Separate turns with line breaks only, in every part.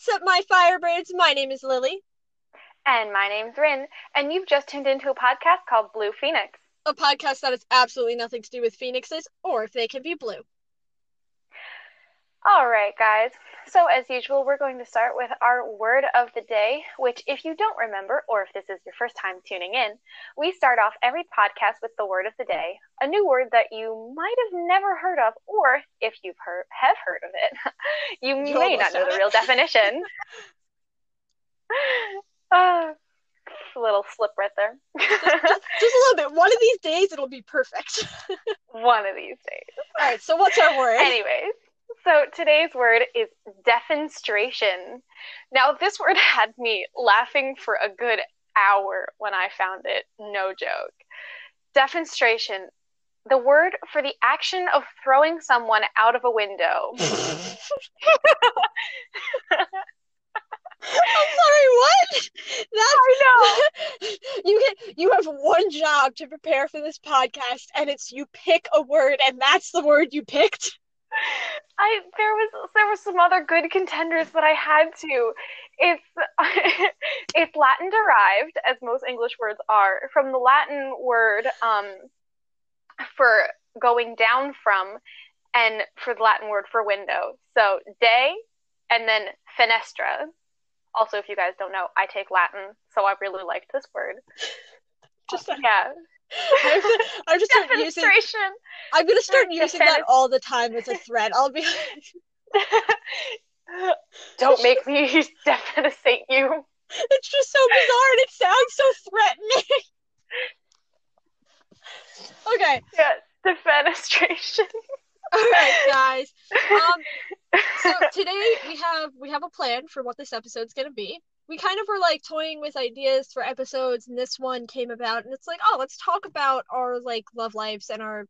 What's up, my firebirds? My name is Lily.
And my name's Rin, and you've just tuned into a podcast called Blue Phoenix.
A podcast that has absolutely nothing to do with phoenixes or if they can be blue.
All right, guys. So, as usual, we're going to start with our word of the day, which, if you don't remember, or if this is your first time tuning in, we start off every podcast with the word of the day, a new word that you might have never heard of, or if you've heard have heard of it, you,
You
may not know the real definition. uh, little slip right there.
Just, just a little bit. One of these days, it'll be perfect.
One of these days.
All right. So, what's our word?
Anyways, so today's word is defenestration. Now, this word had me laughing for a good hour when I found it. No joke. Defenestration, the word for the action of throwing someone out of a window.
I'm sorry. What? That's
I
you get. You have one job to prepare for this podcast, and it's you pick a word, and that's the word you picked.
I there was there were some other good contenders, but I had to. It's it's Latin derived, as most English words are, from the Latin word um, for going down from, and for the Latin word for window. So day, and then fenestra. Also, if you guys don't know, I take Latin, so I really liked this word.
Just
Yeah,
I'm, I'm just start using. I'm gonna start using that all the time as a threat. I'll be.
Don't make me defenestrate you.
It's just so bizarre, and it sounds so threatening. okay.
Yeah, defenestration.
All right, guys. Um, so today we have we have a plan for what this episode's gonna be. We kind of were like toying with ideas for episodes, and this one came about, and it's like, oh, let's talk about our like love lives and our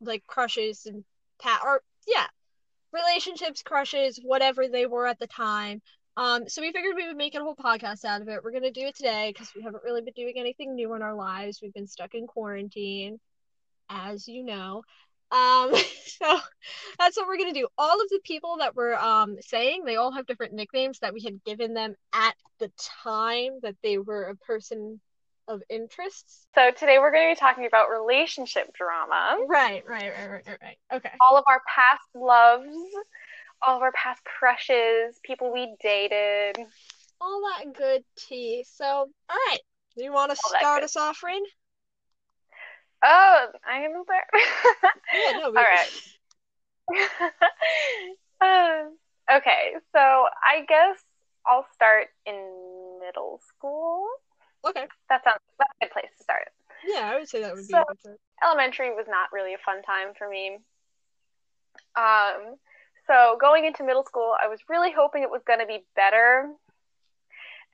like crushes and pat or yeah, relationships, crushes, whatever they were at the time. Um, so we figured we would make a whole podcast out of it. We're gonna do it today because we haven't really been doing anything new in our lives. We've been stuck in quarantine, as you know. Um, so that's what we're gonna do. All of the people that we're um saying, they all have different nicknames that we had given them at the time that they were a person of interests.
So today we're going to be talking about relationship drama.
Right, right, right, right, right, right. Okay.
All of our past loves, all of our past crushes, people we dated.
All that good tea. So, all right. You want to start us off, Rin?
Oh, I am there.
Yeah, no.
All right. Um, okay, so I guess I'll start in middle school.
Okay.
That sounds that's a good place to start.
Yeah, I would say that would be
So-
a good start.
elementary was not really a fun time for me. Um, so going into middle school, I was really hoping it was going to be better.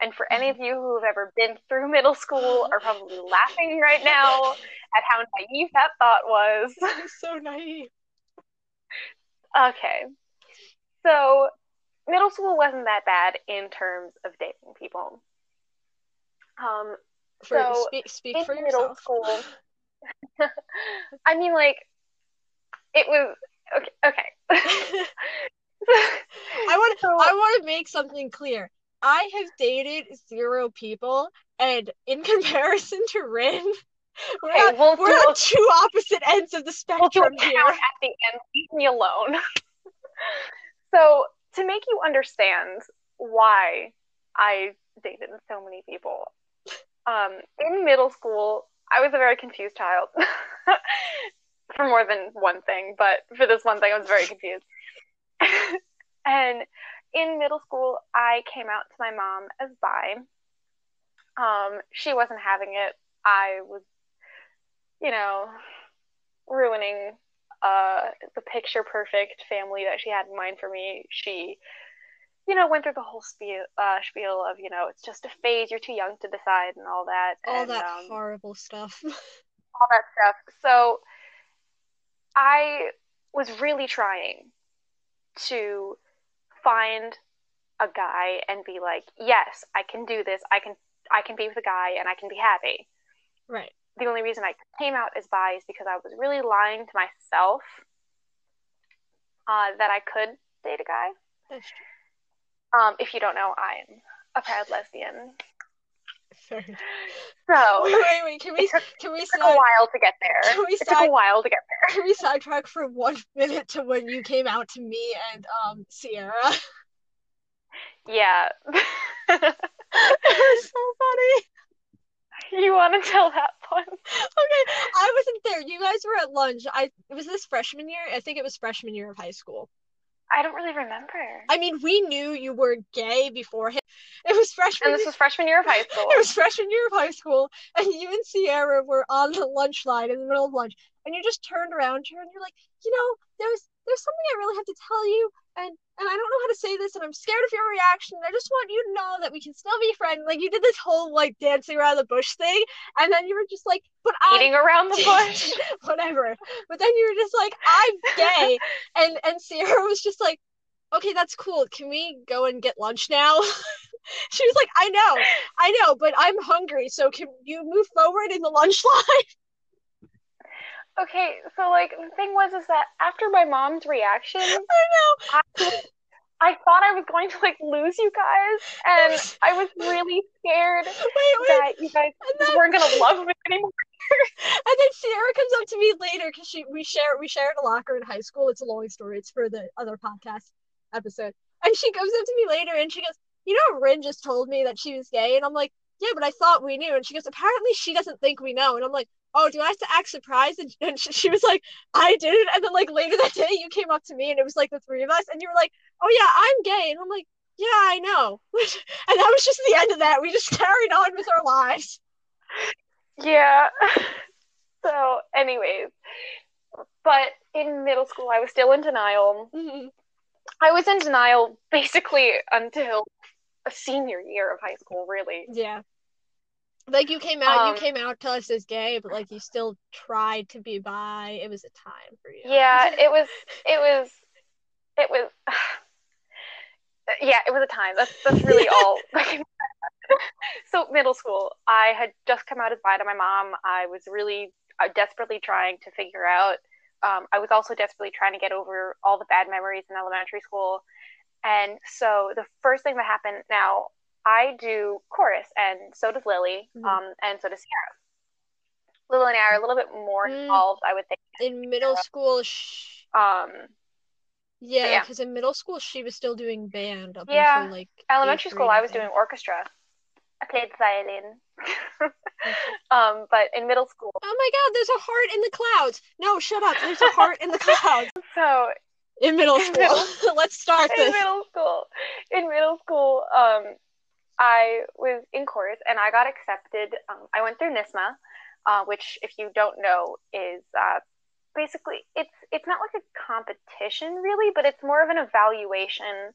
And for any of you who have ever been through middle school are probably laughing right now at how naive that thought was.
So naive.
Okay. So middle school wasn't that bad in terms of dating people. Um,
For,
So,
speak speak for
middle
yourself.
school. I mean, like, it was okay. Okay.
I want
So-
I want to make something clear. I have dated zero people, and in comparison to Rin, we're
Okay,
not,
we'll
we're on two opposite ends of the
we'll
spectrum
count
here.
at the end. Leave me alone. so, to make you understand why I dated so many people, um, in middle school, I was a very confused child. for more than one thing, but for this one thing, I was very confused. and in middle school, I came out to my mom as bi. Um, she wasn't having it. I was, you know, ruining uh, the picture perfect family that she had in mind for me. She, you know, went through the whole spiel, uh, spiel of, you know, it's just a phase, you're too young to decide, and all that.
All
and,
that
um,
horrible stuff.
all that stuff. So I was really trying to find a guy and be like, yes, I can do this. I can I can be with a guy and I can be happy.
right.
The only reason I came out as bi is because I was really lying to myself uh, that I could date a guy. Um, if you don't know, I'm a proud lesbian. So
Wait, wait, wait. Can we
it took,
can we
it took a while to get there.
Can we
It took a while to get there.
can we sidetrack for one minute to when you came out to me and um Sierra?
Yeah.
it so funny.
you want to tell that one?
Okay, I wasn't there. You guys were at lunch. I was this freshman year. I think it was freshman year of high school.
I don't really remember.
I mean, we knew you were gay beforehand. It was freshman.
And this was freshman year of high school.
It was freshman year of high school, and you and Sierra were on the lunch line in the middle of lunch, and you just turned around to her and you're like, you know, there's there's something I really have to tell you, and and I don't know how to say this, and I'm scared of your reaction. I just want you to know that we can still be friends. Like you did this whole like dancing around the bush thing, and then you were just like, but I'm
Eating around the bush.
whatever. But then you were just like, I'm gay, and and Sierra was just like, okay, that's cool. Can we go and get lunch now? she was like, I know, I know, but I'm hungry, so can you move forward in the lunch line?
Okay, so like the thing was is that after my mom's reaction,
I know.
I, I thought I was going to like lose you guys, and I was really scared
Wait, wait.
that you guys
then,
weren't gonna love me anymore.
and then Sierra comes up to me later because she we share we shared a locker in high school. It's a long story. It's for the other podcast episode. And she comes up to me later and she goes, "You know, Rin just told me that she was gay," and I'm like, "Yeah, but I thought we knew." And she goes, "Apparently, she doesn't think we know." And I'm like, "Oh, do I have to act surprised?" And, and she, she was like, "I did it. And then like later that day, you came up to me and it was like the three of us, and you were like, "Oh yeah, I'm gay," and I'm like, "Yeah, I know." and that was just the end of that. We just carried on with our lives.
Yeah. So, anyways, but in middle school, I was still in denial.
Mhm.
I was in denial basically until a senior year of high school, really.
Yeah. Like you came out,
Um,
you came out to us as gay, but like you still tried to be bi. It was a time for you.
Yeah, it was, it was, it was, yeah, it was a time. That's that's really all. so middle school, I had just come out as bi to my mom. I was really uh, desperately trying to figure out. Um, I was also desperately trying to get over all the bad memories in elementary school. And so the first thing that happened now, I do chorus, and so does Lily,
Mhm.
um, and so does Sierra. Lily and I are a little bit more
Mm.
involved, I would think.
In middle school, sh-
Um,
yeah,
yeah.
because in middle school she was still doing band up
Yeah.
until like
elementary school, I was doing orchestra. I played violin. um, but in middle school,
Oh my God, there's a heart in the clouds. No, shut up. There's a heart in the clouds.
so
In middle
In
school.
middle-
Let's start
in
this.
middle school, in middle school, um, I was in chorus and I got accepted. Um, I went through NYSSMA, uh, which, if you don't know, is uh, basically it's it's not like a competition really, but it's more of an evaluation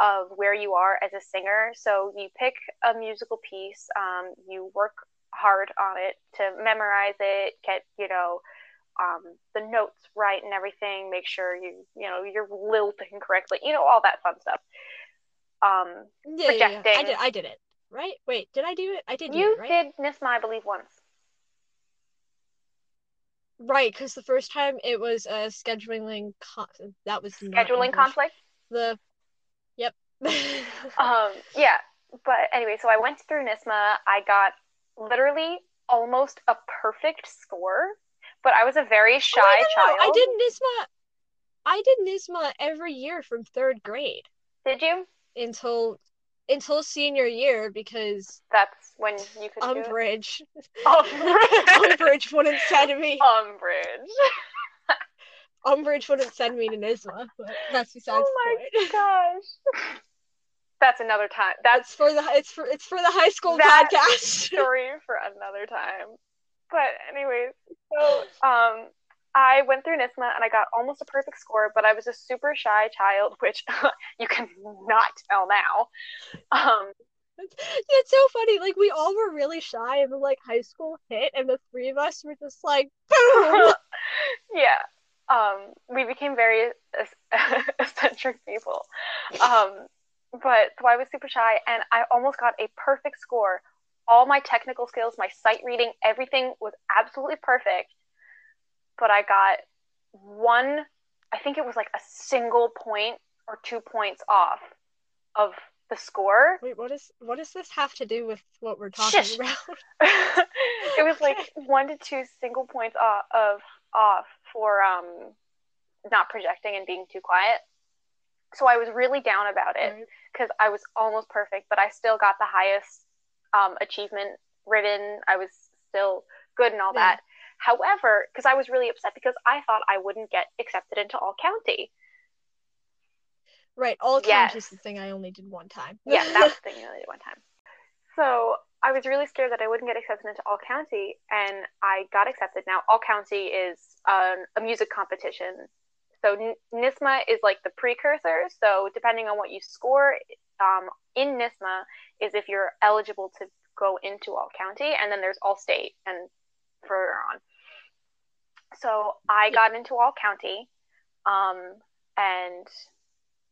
of where you are as a singer. So you pick a musical piece, um, you work hard on it to memorize it, get you know um, the notes right and everything. Make sure you you know you're lilting correctly. You know all that fun stuff. Um,
Yeah, yeah, yeah. I did. I did it. Right? Wait, did I do it? I did
you
it, right?
did NYSSMA, I believe, once.
Right, because the first time it was a scheduling con- that was
Scheduling conflict.
The yep.
Um, yeah. But anyway, so I went through NYSSMA. I got literally almost a perfect score, but I was a very shy
Oh, no, no, no,
child.
I did NYSSMA. I did NYSSMA every year from third grade
Did you?
Until until senior year because
That's when you could.
Umbridge
Umbridge.
Umbridge wouldn't send me
Umbridge.
Umbridge wouldn't send me to NYSSMA, but that's besides
Oh my
point.
gosh. That's another time. That's
That's for the it's for it's for the high school podcast.
story for another time. But anyways, so um I went through NYSSMA and I got almost a perfect score, but I was a super shy child, which you can not tell now. Um
It's so funny. Like we all were really shy, and then like high school hit, and the three of us were just like, boom.
yeah. Um we became very eccentric people. Um but so I was super shy and I almost got a perfect score. All my technical skills, my sight reading, everything was absolutely perfect. But I got one, I think it was like a single point or two points off of the score.
Wait, what is what does this have to do with what we're talking
Shush.
about?
it was like one to two single points off, of off for um not projecting and being too quiet. So I was really down about it
Right.
because I was almost perfect, but I still got the highest um, achievement ribbon. I was still good and all
Yeah.
that. However, because I was really upset because I thought I wouldn't get accepted into all county.
Right, all
Yes.
count is the thing I only did one time.
Yeah, that's the thing I only did one time. So I was really scared that I wouldn't get accepted into all county, and I got accepted. Now, all county is um, a music competition. So NYSSMA is like the precursor. So depending on what you score um, in NYSSMA, is if you're eligible to go into all county, and then there's all state and further on. So I got into all county, um, and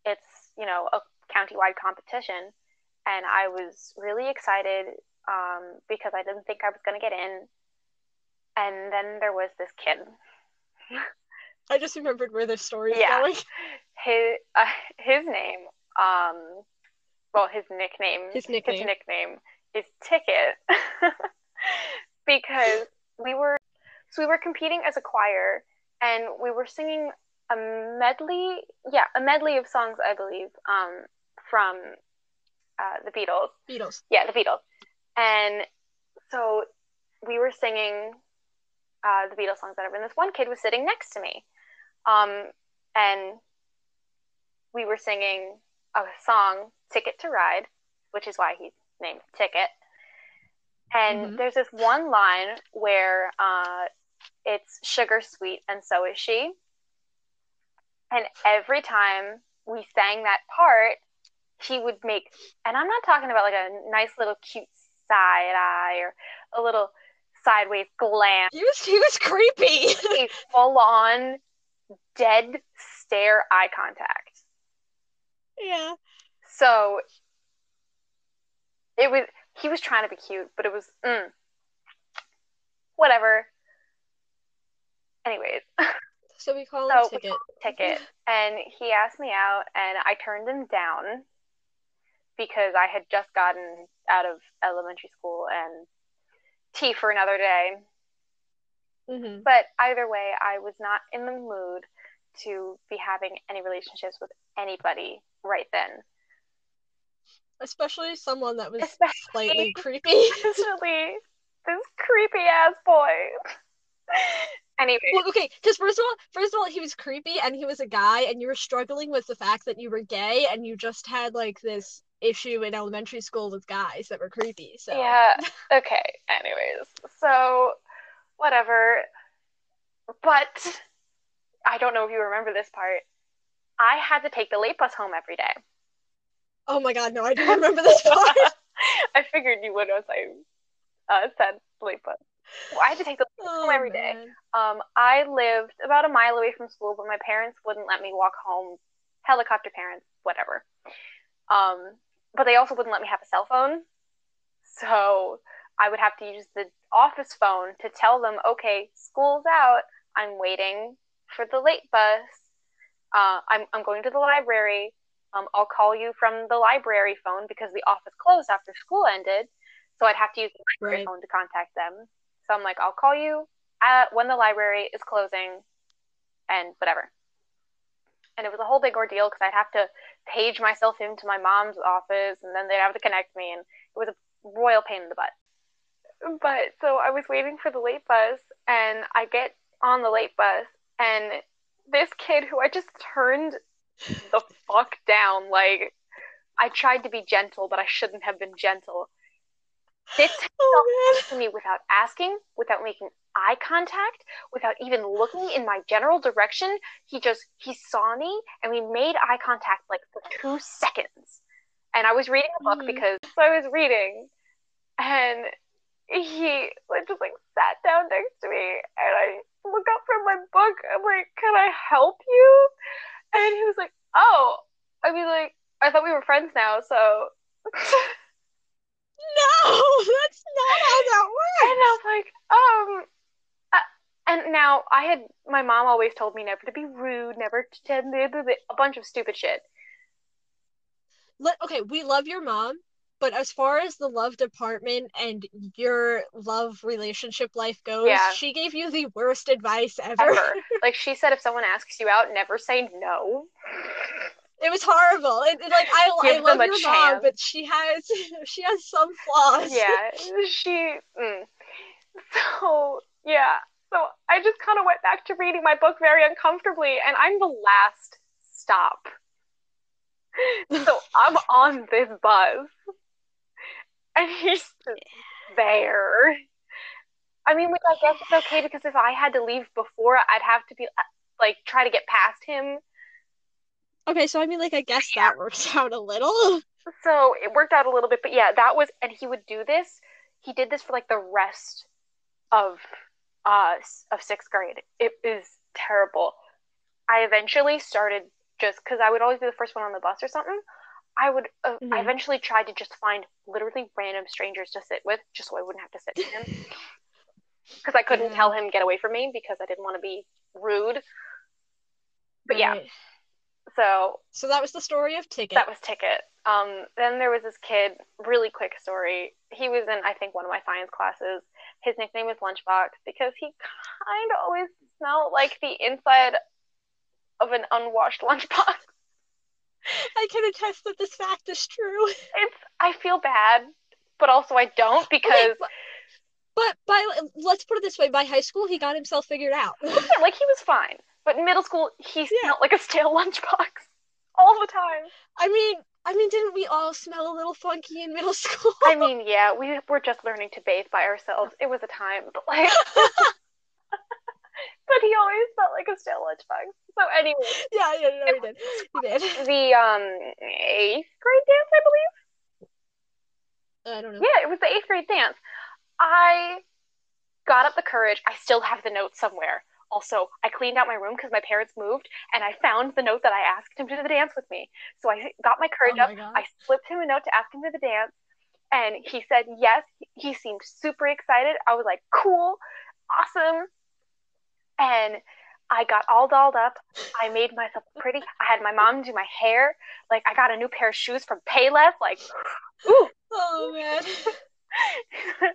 it's you know a county-wide competition and I was really excited um, because I didn't think I was going to get in. And then there was this kid.
I just remembered where this story is
Yeah.
going.
His uh, his name, um, well, his nickname,
His nickname.
his nickname is Ticket, because we were so we were competing as a choir, and we were singing a medley, yeah, a medley of songs, I believe, um, from uh, the Beatles.
Beatles.
Yeah, the Beatles. And so we were singing uh, the Beatles songs, whatever. And this one kid was sitting next to me. Um, and we were singing a song, Ticket to Ride, which is why he's named Ticket. And
Mhm.
there's this one line where uh, it's sugar sweet and so is she. And every time we sang that part, he would make, and I'm not talking about like a nice little cute side eye or a little sideways glance,
He was he was creepy.
a full on dead stare eye contact.
yeah.
So it was, he was trying to be cute, but it was, mm, whatever. Anyways,
So we call
So
him Ticket.
ticket and he asked me out and I turned him down because I had just gotten out of elementary school and tea for another day.
hmm
But either way, I was not in the mood to be having any relationships with anybody right then.
Especially someone that was
Especially
slightly creepy.
especially this creepy ass boy. anyway,
Well, okay, because first of all, first of all, he was creepy and he was a guy, and you were struggling with the fact that you were gay and you just had like this issue in elementary school with guys that were creepy. So
Yeah. Okay. Anyways, so whatever. But I don't know if you remember this part. I had to take the late bus home every day.
Oh my god, no, I don't remember this part.
I figured you would as I uh, said late bus. Well, I had to take the
oh,
every day. um I lived about a mile away from school, but my parents wouldn't let me walk home. Helicopter parents, whatever. Um, but they also wouldn't let me have a cell phone. So I would have to use the office phone to tell them, okay, school's out. I'm waiting for the late bus. Uh, I'm, I'm going to the library. Um, I'll call you from the library phone because the office closed after school ended. So I'd have to use the library
Right.
phone to contact them. So I'm like, I'll call you at, when the library is closing and whatever. And it was a whole big ordeal because I'd have to page myself into my mom's office and then they'd have to connect me. And it was a royal pain in the butt. But so I was waiting for the late bus and I get on the late bus and this kid who I just turned the fuck down, like I tried to be gentle, but I shouldn't have been gentle. Sits
Oh
to me without asking, without making eye contact, without even looking in my general direction. He just he saw me and we made eye contact like for two seconds. And I was reading a book
Mhm.
because I was reading and he like just like sat down next to me and I look up from my book. I'm like, Can I help you? And he was like, Oh, I mean like I thought we were friends now, so
no, that's not how that
And. I was like, um, uh, and now I had my mom always told me never to be rude, never to a bunch of stupid shit.
let okay, we love your mom, but as far as the love department and your love relationship life goes,
Yeah.
she gave you the worst advice ever.
Ever. like she said, if someone asks you out, never say no.
It was horrible. And, and, like I, I love your mom, but she has she has some flaws.
Yeah, she. Mm. So yeah, so I just kind of went back to reading my book very uncomfortably, and I'm the last stop. So I'm on this bus, and he's there. I mean, like, I guess it's okay because if I had to leave before, I'd have to be like try to get past him.
Okay, so I mean, like I guess that works out a little.
So it worked out a little bit, but yeah, that was, and he would do this. He did this for like the rest of uh of sixth grade. It is terrible. I eventually started just because I would always be the first one on the bus or something. I would. Uh, I
Mhm.
eventually tried to just find literally random strangers to sit with, just so I wouldn't have to sit with him. Because I couldn't
Yeah.
tell him get away from me because I didn't want to be rude. But yeah, so
So that was the story of Ticket.
that was Ticket. Um, then there was this kid, really quick story. He was in, I think, one of my science classes. His nickname was Lunchbox because he kind of always smelled like the inside of an unwashed lunchbox.
I can attest that this fact is true.
It's, I feel bad, but also I don't because,
Okay, but, but by let's put it this way: by high school, he got himself figured out.
yeah, like, he was fine. But in middle school, he
Yeah.
smelled like a stale lunchbox all the time.
I mean, I mean, didn't we all smell a little funky in middle school?
I mean, yeah, we were just learning to bathe by ourselves. It was a time, but like, but he always felt like a stale lunchbox. So anyway,
yeah, yeah, no, he did. He did.
the um eighth grade dance, I believe.
I don't know.
Yeah, it was the eighth grade dance. I got up the courage. I still have the note somewhere. Also, I cleaned out my room because my parents moved, and I found the note that I asked him to do the dance with me. So I got my courage
Oh
up.
God.
I slipped him a note to ask him to the dance, and he said yes. He seemed super excited. I was like, cool, awesome. And I got all dolled up. I made myself pretty. I had my mom do my hair. Like I got a new pair of shoes from Payless. Like, ooh,
Oh man.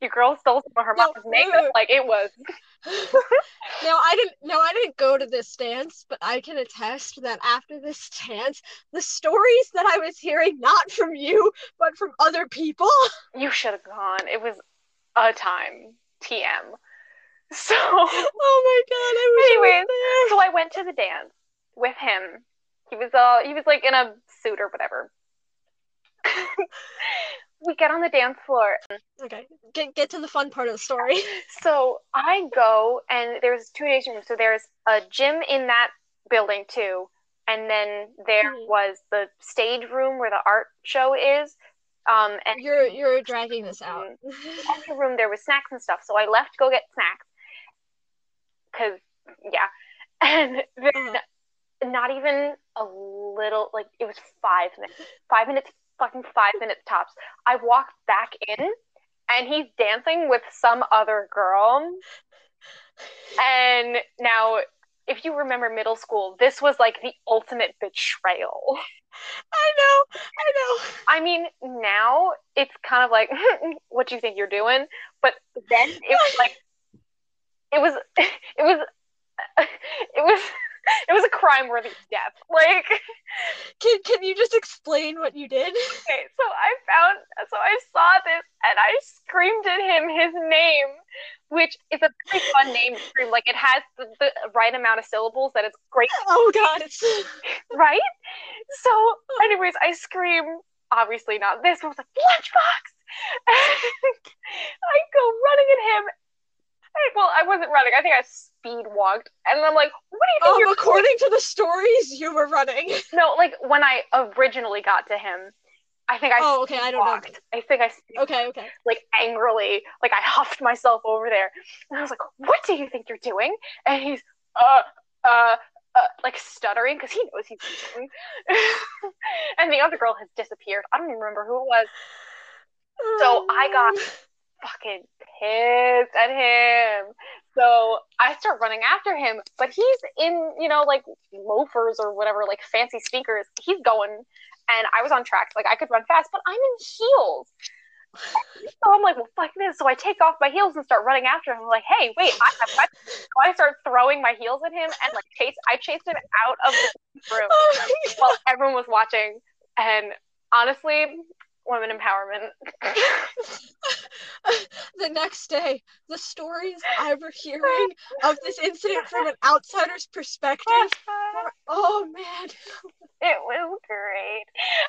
your girl stole some of her
No,
mom's makeup.
uh,
Like it was.
no, I didn't. No, I didn't go to this dance, but I can attest that after this dance, the stories that I was hearing, not from you, but from other people.
You should have gone. It was a time. TM. So,
Oh my god! I
Anyways, so I went to the dance with him. He was uh he was like in a suit or whatever. we get on the dance floor.
Okay, get get to the fun part of the story.
So I go and there's two days rooms. So there's a gym in that building too. And then there
Mhm.
was the stage room where the art show is. Um and
You're you're dragging this out.
in the room there was snacks and stuff. So I left to go get snacks. Cause yeah. And then
Uh-huh.
not even a little like it was five minutes. Five minutes fucking five minutes tops. I walked back in and he's dancing with some other girl. And now if you remember middle school, this was like the ultimate betrayal.
I know, I know.
I mean, now it's kind of like, what do you think you're doing? But then it was like, it was, it was, it was, it was a crime worthy death. Like,
Can can you just explain what you did?
okay, so I found, so I saw this and I screamed at him his name, which is a pretty fun name to scream. Like, it has the, the right amount of syllables that it's great
Oh god, it's
right? So, anyways, I scream, obviously not this, I was like, Lunchbox! And I go running at him. I- well, I wasn't running, I think I speed walked. And I'm like, what do you think
um, according to the stories, you were running.
No, like when I originally got to him, I think I
Oh, okay, I don't know.
I think I speed
Okay, okay.
like angrily, like I huffed myself over there. And I was like, what do you think you're doing? And he's, uh, uh, uh, like stuttering because he knows he's doing. and the other girl has disappeared. I don't even remember who it was. So I got fucking pissed at him. So I start running after him, but he's in, you know, like loafers or whatever, like fancy sneakers. He's going, and I was on track. Like I could run fast, but I'm in heels. So I'm like, well, fuck this. So I take off my heels and start running after him. I'm like, hey, wait, I have so I start throwing my heels at him and like chase. I chased him out of the oh room oh while everyone was watching. And honestly, women empowerment.
the next day, the stories I were hearing of this incident from an outsider's perspective. Were, oh man.
It was great.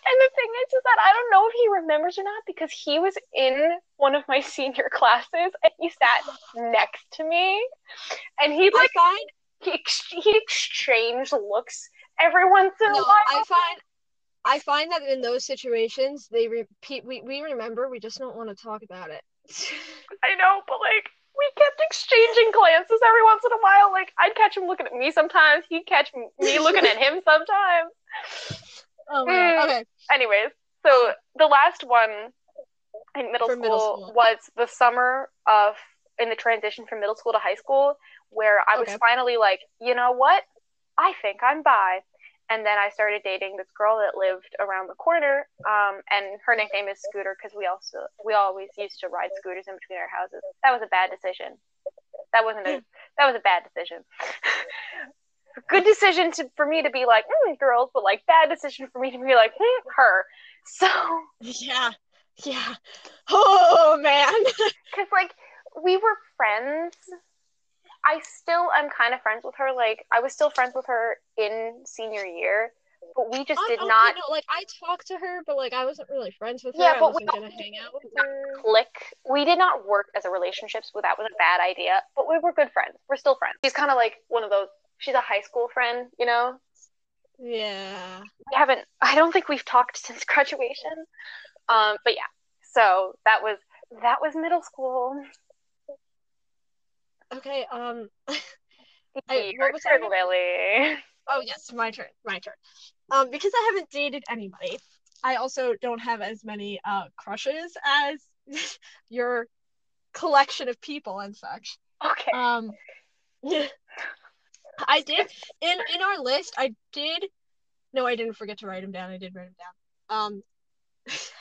And the thing is, is that I don't know if he remembers or not because he was in one of my senior classes and he sat next to me. And he like he, ex- he exchanged looks every once in
no,
a while.
I find I find that in those situations they repeat we, we remember we just don't want to talk about it.
I know, but like we kept exchanging glances every once in a while. Like I'd catch him looking at me sometimes, he'd catch me looking at him sometimes.
Oh mm. Okay.
Anyways, so the last one in middle school, middle school, was the summer of in the transition from middle school to high school where I okay. was finally like, you know what? I think I'm bi and then I started dating this girl that lived around the corner, um, and her nickname is Scooter because we also we always used to ride scooters in between our houses. That was a bad decision. That wasn't a that was a bad decision. Good decision to for me to be like mm, girls, but like bad decision for me to be like mm, her. So
yeah, yeah. Oh man,
because like we were friends I still am kind of friends with her. Like I was still friends with her in senior year, but we just did not.
know, like I talked to her, but like I wasn't really friends with her. Yeah, but I wasn't we gonna hang out with her.
Click. We did not work as a relationship, so that was a bad idea. But we were good friends. We're still friends. She's kind of like one of those. She's a high school friend, you know.
Yeah.
We haven't. I don't think we've talked since graduation. Um, but yeah. So that was that was middle school.
Okay, um
I, what was turn, Lily.
Oh yes, my turn. My turn. Um, because I haven't dated anybody, I also don't have as many uh crushes as your collection of people and such.
Okay.
Um I did in in our list I did no I didn't forget to write them down. I did write them down. Um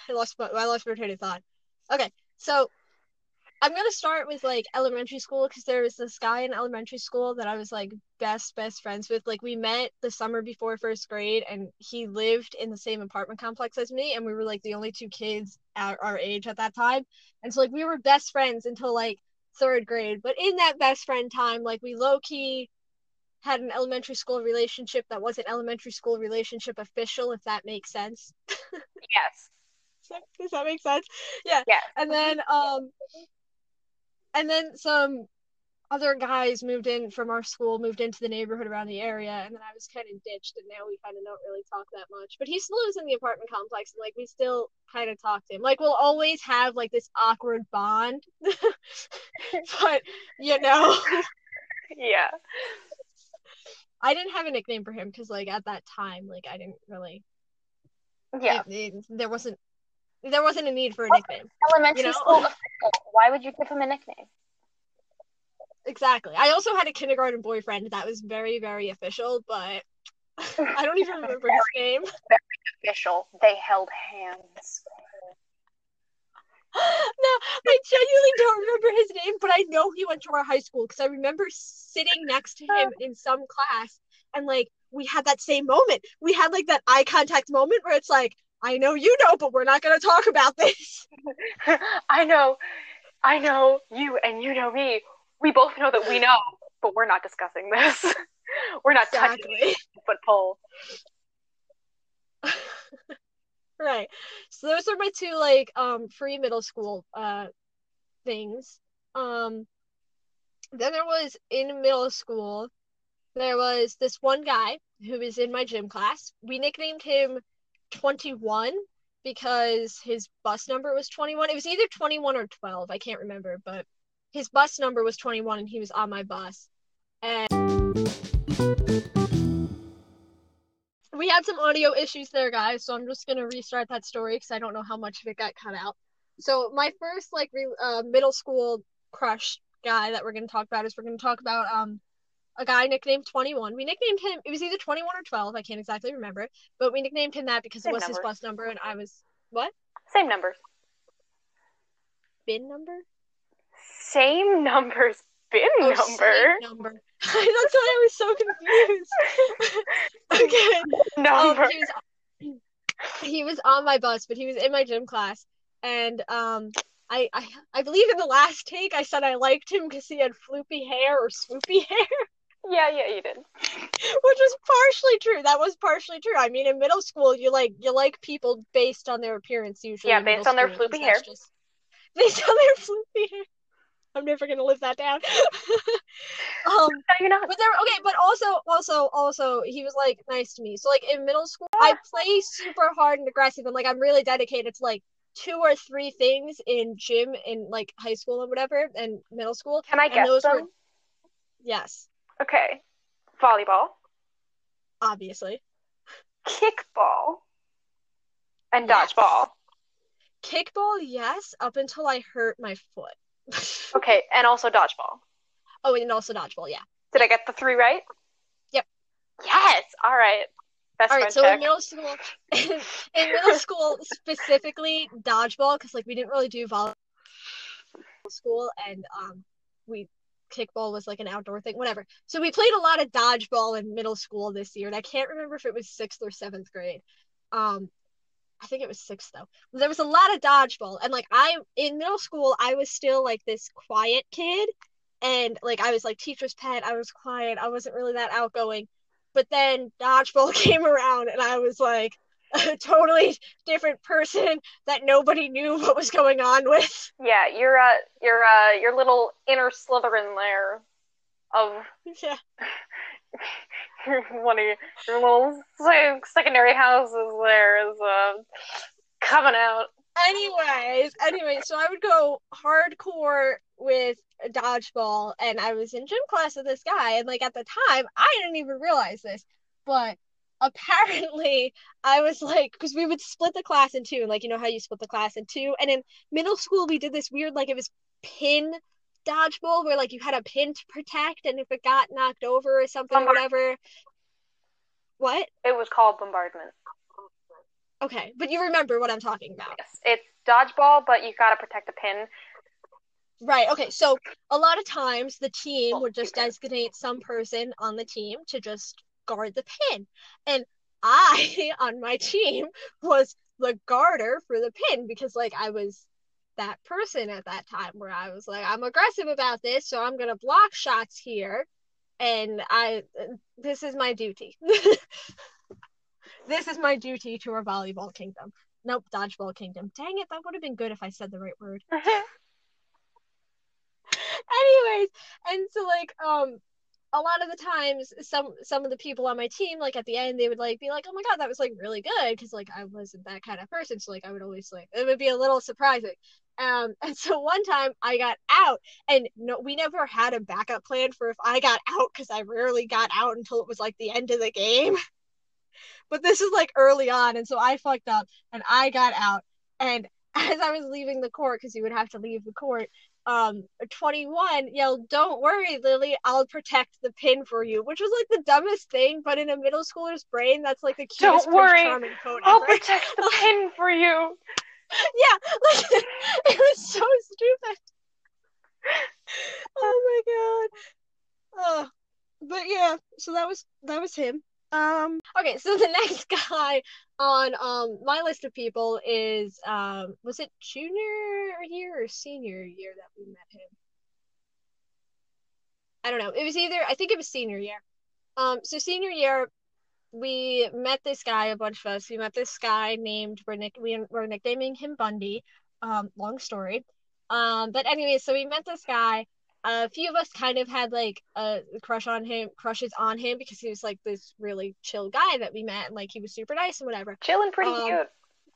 I lost my I lost my train of thought. Okay, so I'm gonna start with like elementary school because there was this guy in elementary school that I was like best best friends with. Like we met the summer before first grade, and he lived in the same apartment complex as me, and we were like the only two kids our, our age at that time. And so like we were best friends until like third grade. But in that best friend time, like we low key had an elementary school relationship that wasn't elementary school relationship official, if that makes sense.
yes.
Does that make sense? Yeah.
Yeah.
And then um and then some other guys moved in from our school, moved into the neighborhood around the area, and then I was kind of ditched, and now we kind of don't really talk that much. But he still lives in the apartment complex, and like we still kind of talk to him. Like we'll always have like this awkward bond, but you know,
yeah.
I didn't have a nickname for him because like at that time, like I didn't really.
Yeah.
It, it, there wasn't there wasn't a need for a nickname.
Elementary you know? school Why would you give him a nickname?
Exactly. I also had a kindergarten boyfriend that was very, very official, but I don't even remember his name.
Very official. They held hands.
no, I genuinely don't remember his name, but I know he went to our high school because I remember sitting next to him in some class and like we had that same moment. We had like that eye contact moment where it's like, I know you know, but we're not going to talk about this.
I know, I know you, and you know me. We both know that we know, but we're not discussing this. we're not exactly. touching foot pole.
right. So those are my two like um free middle school uh things. Um then there was in middle school there was this one guy who was in my gym class. We nicknamed him 21 because his bus number was 21. It was either 21 or 12. I can't remember, but his bus number was 21 and he was on my bus. And we had some audio issues there, guys, so I'm just going to restart that story because I don't know how much of it got cut out. so my first like re- uh, middle school crush guy that we're gonna talk about is we're gonna talk about um a guy nicknamed 21. We nicknamed him, it was either 21 or 12, I can't exactly remember, but we nicknamed him that because
Same
it was his bus number and I was, what?
Same numbers.
Bin number?
Same numbers. Bin
Oh,
number.
same number. That's why I was so confused. okay. Um,
Number.
he was he was on my bus, but he was in my gym class, and um, I I, I believe in the last take I said I liked him because he had floopy hair or swoopy hair,
yeah, yeah, you did.
which was partially true. That was partially true. I mean, in middle school, you like you like people based on their appearance usually.
Yeah, based on their floopy hair.
Just, based on their floopy hair. I'm never gonna live that down. um,
No, you're not.
but there, okay, but also, also, also, he was like nice to me. So like in middle school, I play super hard and aggressive, and like I'm really dedicated to like two or three things in gym in like high school and whatever, and middle school.
Can I guess
those
them?
were- Yes,
Okay. Volleyball,
obviously.
kickball, and
Yes.
dodgeball.
Kickball, yes, up until I hurt my foot.
Okay, and also dodgeball.
oh, and also dodgeball, yeah.
Did I get the three right?
Yep.
Yes. All right. Best
All right, so
check.
in middle school, in middle school specifically dodgeball, because like we didn't really do volleyball school, and um, we kickball was like an outdoor thing, whatever. So we played a lot of dodgeball in middle school this year, and I can't remember if it was sixth or seventh grade. Um, I think it was sixth though. There was a lot of dodgeball, and like I in middle school, I was still like this quiet kid, and like I was like teacher's pet. I was quiet. I wasn't really that outgoing. But then dodgeball came around, and I was like a totally different person that nobody knew what was going on with.
yeah, your uh, your uh, your little inner Slytherin there of
Yeah.
one of your, your little se- secondary houses there is uh, coming out.
Anyways, anyways, so I would go hardcore with dodgeball, and I was in gym class with this guy, and like at the time, I didn't even realize this, but apparently I was like, because we would split the class in two, and like you know how you split the class in two, and in middle school we did this weird like it was pin dodgeball where like you had a pin to protect, and if it got knocked over or something or whatever. What?
It was called bombardment.
Okay, but you remember what I'm talking about.
Yes, it's dodgeball, but you've gotta protect the pin.
Right. Okay. So a lot of times the team would just designate some person on the team to just guard the pin. And I, on my team, was the guarder for the pin because, like, I was that person at that time where I was like, I'm aggressive about this, so I'm going to block shots here. And I, this is my duty. this is my duty to our volleyball kingdom. Nope, dodgeball kingdom. Dang it, that would have been good if I said the right word. anyways and so like um a lot of the times some some of the people on my team like at the end they would like be like oh my god that was like really good because like i wasn't that kind of person. So like i would always like it would be a little surprising. Um and so one time i got out and no we never had a backup plan for if i got out because i rarely got out until it was like the end of the game. But this is like early on and so i fucked up and i got out and as i was leaving the court because you would have to leave the court um 21 yelled don't worry lily i'll protect the pin for you which was like the dumbest thing but in a middle schooler's brain that's like the cutest
Don't worry,
Prince charming quote
I'll
ever.
protect the pin for you.
yeah like it was so stupid. Oh my god. Oh but yeah so that was that was him um okay so the next guy on um my list of people is um was it junior year or senior year that we met him? I don't know. It was either I think it was senior year. Um so senior year we met this guy a bunch of us. We met this guy named we're, nick- we were nicknaming him Bundy. Um long story. Um but anyway so we met this guy a few of us kind of had like a crush on him crushes on him because he was like this really chill guy that we met and like he was super nice and whatever
Chilling pretty
Um,
cute.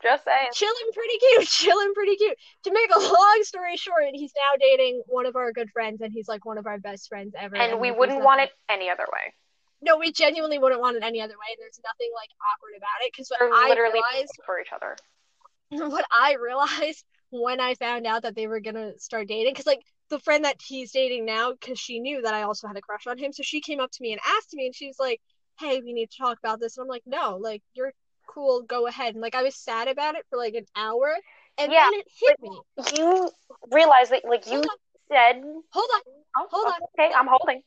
Just saying.
chilling pretty cute chilling pretty cute to make a long story short he's now dating one of our good friends and he's like one of our best friends ever
And we wouldn't want it any other way.
no we genuinely wouldn't want it any other way there's nothing like awkward about it because what
We're
i
literally
realized
for each other.
what I realized when I found out that they were gonna start dating, because like the friend that he's dating now, because she knew that I also had a crush on him, so she came up to me and asked me, and she was like, "Hey, we need to talk about this," and I'm like, "No, like you're cool, go ahead." And like I was sad about it for like an hour, and
Yeah,
then it hit me.
You realize that, like you
Hold
said.
hold on,
Oh,
Hold on.
Okay, I'm holding.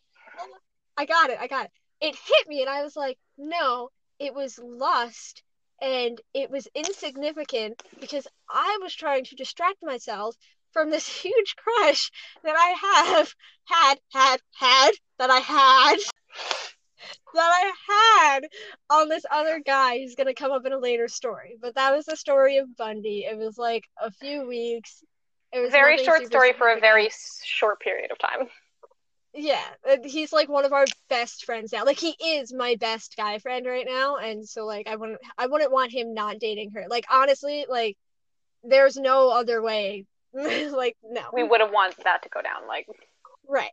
I got it, I got it. It hit me, and I was like, "No, it was lust." And it was insignificant because I was trying to distract myself from this huge crush that I have had, had, had, that I had, that I had on this other guy who's gonna come up in a later story. But that was the story of Bundy. It was like a few weeks. It was
a
Very
short story for a very short period of time.
Yeah, he's like one of our best friends now. Like he is my best guy friend right now, and so like I wouldn't I wouldn't want him not dating her. Like honestly, like there's no other way. like no.
We would have wanted that to go down. Like,
Right.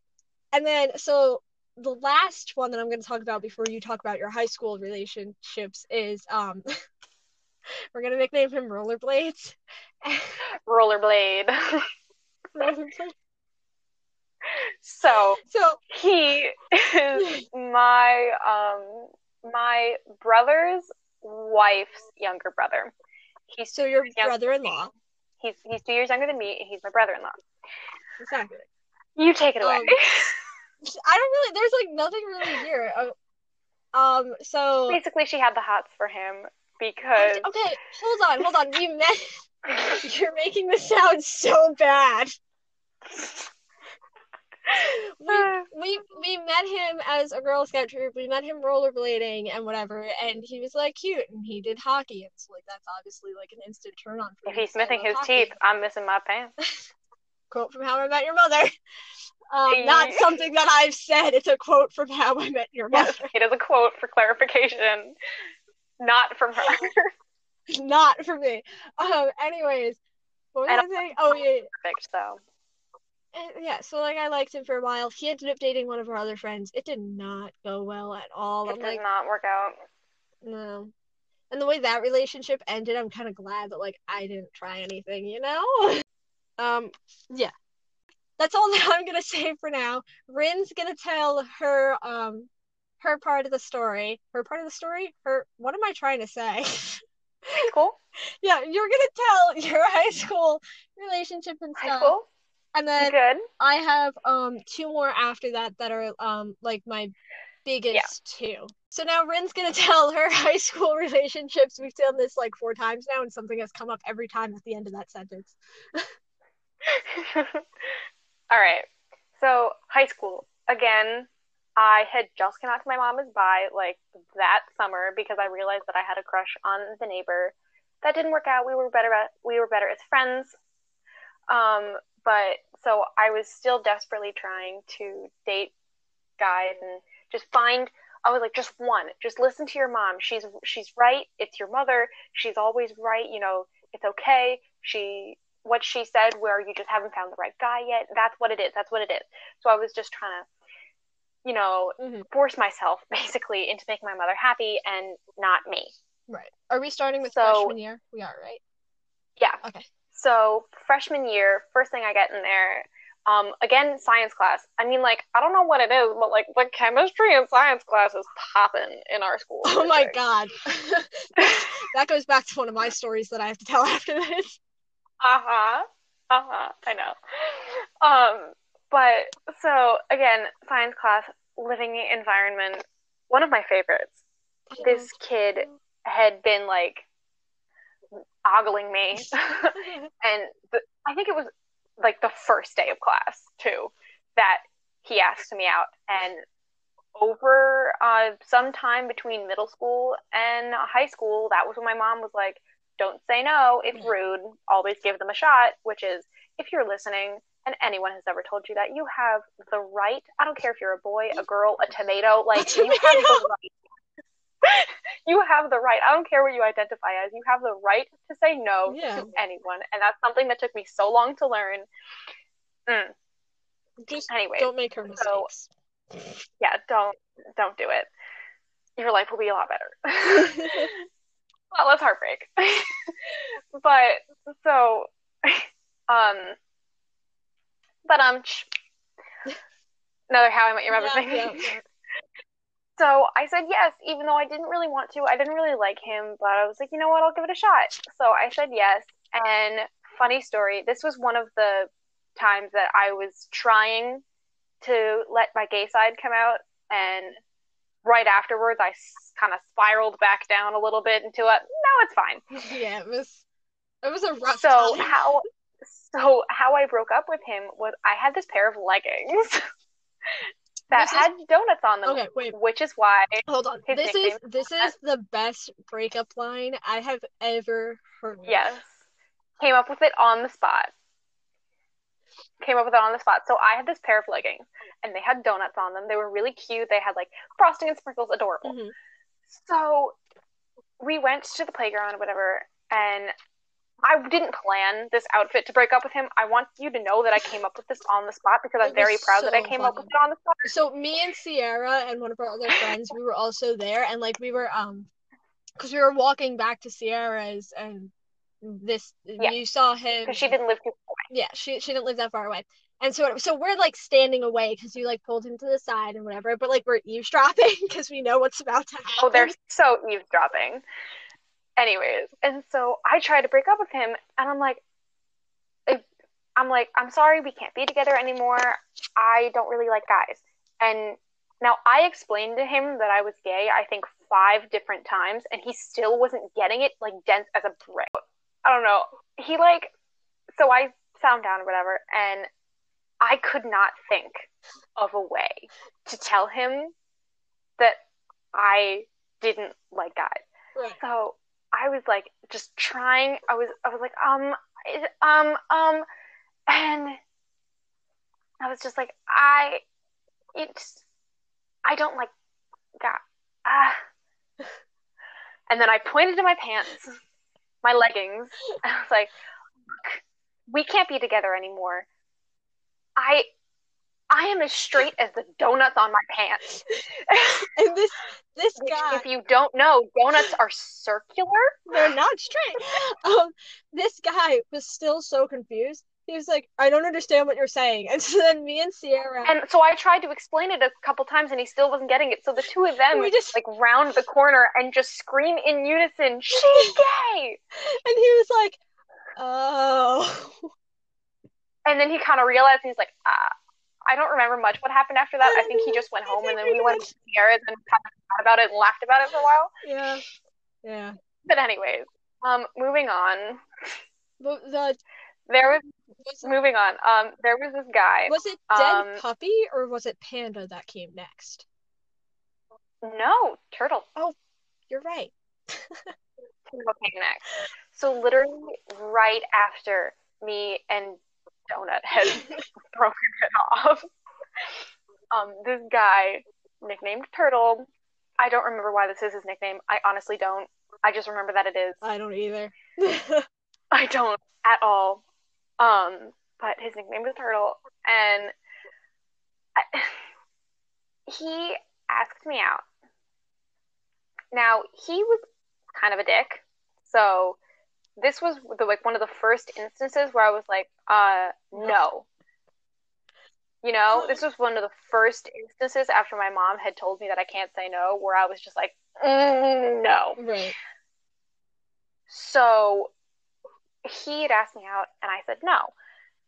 And then so the last one that I'm going to talk about before you talk about your high school relationships is um we're going to nickname him Rollerblades.
rollerblade. So
So
he is my um my brother's wife's younger brother. He's
so your brother-in-law.
He's he's two years younger than me. and He's my brother-in-law.
Exactly.
You take it away.
Um, I don't really there's like nothing really here. Uh, Um so
Basically, she had the hots for him because
Okay, hold on, hold on. We met You're making this sound so bad. we, we we met him as a Girl Scout troop. We met him rollerblading and whatever, and he was like cute, and he did hockey, and so like that's obviously like an instant turn on for
if he's missing his
hockey.
teeth, I'm missing my pants.
Quote from How I Met Your Mother. Um, not something that I've said. It's a quote from How I Met Your Mother.
Yes, it is a quote for clarification, not from her.
not for me. Um. Anyways, what was
I
I, saying? Oh yeah.
Perfect. So
yeah, so like I liked him for a while. He ended up dating one of our other friends. It did not go well at all.
it
I'm
did
like,
not work out.
no. And the way that relationship ended, I'm kind of glad that like I didn't try anything, you know? um, yeah. That's all that I'm gonna say for now. Rin's gonna tell her um her part of the story. Her part of the story? Her what am I trying to say?
Cool.
yeah, you're gonna tell your high school relationship and
High
stuff.
school.
And then
Good.
I have um two more after that that are um like my biggest two. So now Rin's gonna tell her high school relationships. We've done this like four times now, and something has come up every time at the end of that sentence.
All right. So high school again. I had just come out to my mom as bi like that summer because I realized that I had a crush on the neighbor. That didn't work out. We were better at we were better as friends. Um, but so I was still desperately trying to date guys and just find I was like just one. Just listen to your mom. She's she's right. It's your mother. She's always right. You know, it's okay. She what she said where you just haven't found the right guy yet. That's what it is. That's what it is. So I was just trying to you know,
Mhm.
force myself basically into making my mother happy and not me.
Right. Are we starting with
So-
freshman year? We are, right?
Yeah.
Okay.
So freshman year, first thing I get in there, um, again, science class. I mean, like, I don't know what it is, but like the chemistry and science class is popping in our school.
Oh my god. that goes back to one of my stories that I have to tell after this.
Uh-huh. Uh-huh. I know. Um, but so again, science class, living environment, one of my favorites. This kid had been like ogling me. And the, I think it was like the first day of class too that he asked me out. And over uh, some time between middle school and high school that was when my mom was like don't say no it's rude. Always give them a shot which is if you're listening and anyone has ever told you that you have the right i don't care if you're a boy a girl a tomato like
A
you have the right you have the right i don't care what you identify as you have the right to say no
Yeah.
to anyone and that's something that took me so long to learn mm.
Just
anyway
don't make her
so-
mistakes.
yeah don't don't do it your life will be a lot better well, less heartbreak. but so Um, but um, another How I Met Your Mother
Yeah,
thing.
yeah, yeah.
So I said yes, even though I didn't really want to. I didn't really like him, but I was like, you know what, I'll give it a shot. So I said yes. And funny story, this was one of the times that I was trying to let my gay side come out, and right afterwards, I kind of spiraled back down a little bit into it. No, it's fine.
Yeah, it was it was a rough
So
time.
how so how I broke up with him was I had this pair of leggings that
This is-
had donuts on them,
Okay, wait,
which is why
hold on.
His
This is this is the best breakup line I have ever heard.
Yes. Came up with it on the spot. Came up with it on the spot. So I had this pair of leggings and they had donuts on them. They were really cute. They had like frosting and sprinkles, adorable.
Mhm.
So we went to the playground, whatever, and I didn't plan this outfit to break up with him. I want you to know that I came up with this on the spot because I'm very proud that I
so
came up with it on the spot.
So me and Sierra and one of our other friends, we were also there, and like we were um, because we were walking back to Sierra's, and this
Yeah.
you saw him.
Because she didn't live too far away.
Yeah, she she didn't live that far away. And so so we're like standing away because you like pulled him to the side and whatever, but like we're eavesdropping because we know what's about to happen.
Oh, they're so eavesdropping. Anyways, and so I tried to break up with him, and I'm like, I'm like, I'm sorry, we can't be together anymore. I don't really like guys. And now I explained to him that I was gay, I think five different times, and he still wasn't getting it, like dense as a brick. I don't know. He like, so I found down or whatever, and I could not think of a way to tell him that I didn't like guys.
Right.
So I was like just trying. I was I was like um um um, and I was just like I it's I don't like God ah. And then I pointed to my pants, my leggings, I was like, we can't be together anymore. I I am as straight as the donuts on my pants.
And this this
Which,
guy,
if you don't know, donuts are circular.
they're not straight. Um, this guy was still so confused. He was like, I don't understand what you're saying. And so then me and Sierra,
And so I tried to explain it a couple times and he still wasn't getting it. So the two of them
We just-
like round the corner and just scream in unison, She's gay!
and he was like, oh.
And then he kind of realized he's like, ah, I don't remember much what happened after that. I think he just went home and then
we
we went to Sierra's and kind of thought about it and laughed about it for a while.
Yeah. Yeah.
But anyways, um, moving on.
But the
There was
was
moving on. Um, there was this guy.
was it Dead
Um,
Puppy or was it Panda that came next?
No, turtle.
Oh, you're right.
Turtle came next. So literally right after me and Donut had broken it off, um, this guy nicknamed Turtle. I don't remember why this is his nickname. I honestly don't. I just remember that it is.
I don't either.
I don't at all. Um, but his nickname is Turtle, and I, he asked me out. Now he was kind of a dick, so this was the like one of the first instances where I was like, uh, no. You know, this was one of the first instances after my mom had told me that I can't say no, where I was just like, mm, no.
right.
So he had asked me out, and I said no.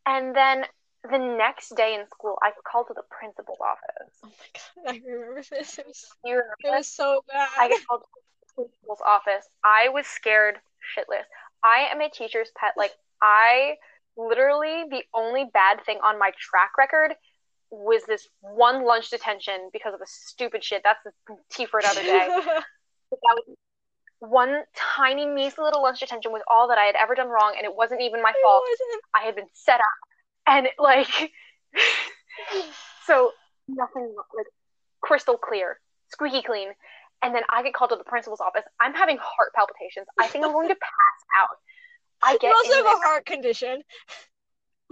And then the next day in school, I called to the principal's office.
Oh my god, I remember this. It was,
You remember
it was so bad.
I called to the principal's office. I was scared shitless. I am a teacher's pet. Like, I literally, the only bad thing on my track record was this one lunch detention because of a stupid shit. That's the tea for another day. That was one tiny, measly little lunch detention was all that I had ever done wrong, and it wasn't even my fault. I had been set up, and like, so nothing like crystal clear, squeaky clean. And then I get called to the principal's office. I'm having heart palpitations. I think I'm going to pass out. I get
You also have
there.
a heart condition.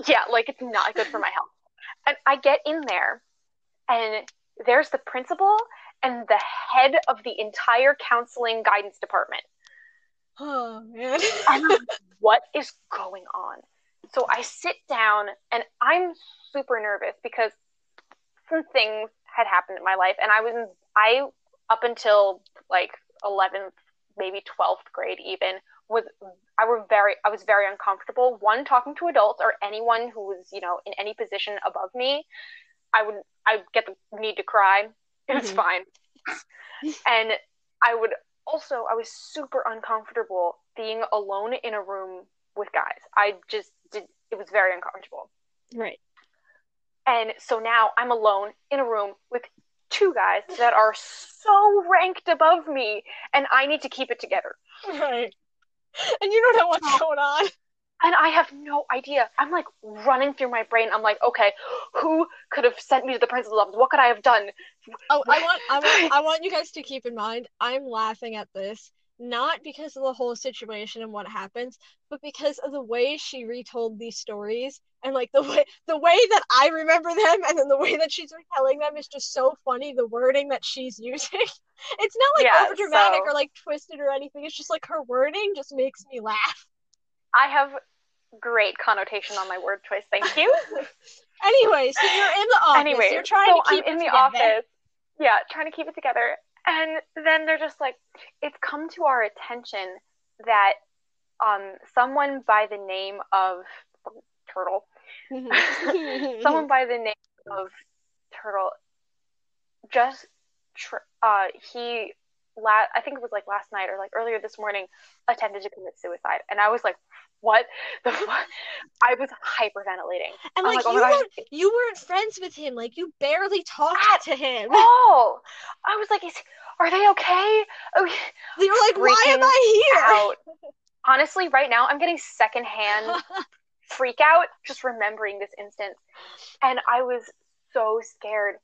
Yeah, like it's not good for my health. And I get in there, and there's the principal and the head of the entire counseling guidance department.
Oh man.
I'm like, what is going on? so I sit down and I'm super nervous because some things had happened in my life, and I was I up until like 11th, maybe 12th grade even was I were very I was very uncomfortable. One talking to adults or anyone who was you know in any position above me, I would I would get the need to cry. It's
Mhm.
fine, and I would also I was super uncomfortable being alone in a room with guys. I just did it was very uncomfortable.
Right.
And so now I'm alone in a room with two guys that are so ranked above me, and I need to keep it together.
Right. And you don't know what's oh. going on.
And I have no idea. I'm like running through my brain. I'm like, okay, who could have sent me to the principal's office? What could I have done?
Oh, I want, I want, I want you guys to keep in mind, I'm laughing at this not because of the whole situation and what happens, but because of the way she retold these stories and like the way, the way that I remember them and then the way that she's retelling them is just so funny. The wording that she's using, it's not like
Yeah,
over dramatic
so-
or like twisted or anything. It's just like her wording just makes me laugh.
I have great connotation on my word choice. Thank you.
Anyway, so you're in the office.
anyway,
you're trying
so
to keep
I'm in the
together.
office. Yeah, trying to keep it together. And then they're just like, it's come to our attention that um someone by the name of Turtle, someone by the name of Turtle, just tr- uh he la- I think it was like last night or like earlier this morning attempted to commit suicide, and I was like, what the fuck? I was hyperventilating.
And
I'm
like,
like, oh
you
my
weren't you weren't friends with him. Like you barely talked
At
to him.
Oh, I was like, is, are they okay? Oh,
You're like, why am I here?
out. Honestly, right now I'm getting secondhand freak out just remembering this instance. And I was so scared.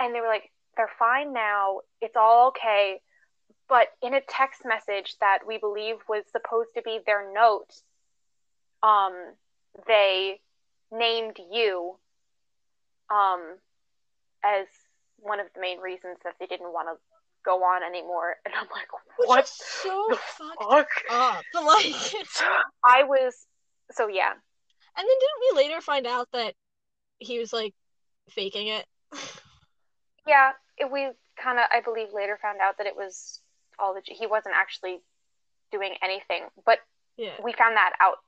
And they were like, they're fine now. It's all okay. But in a text message that we believe was supposed to be their note, um, they named you um, as one of the main reasons that they didn't want to go on anymore. And I'm like, what?
so
the fuck?
up. Like,
I was, so yeah.
and then didn't we later find out that he was like faking it?
Yeah, it, we kind of, I believe, later found out that it was all the, he wasn't actually doing anything. But
Yeah.
we found that out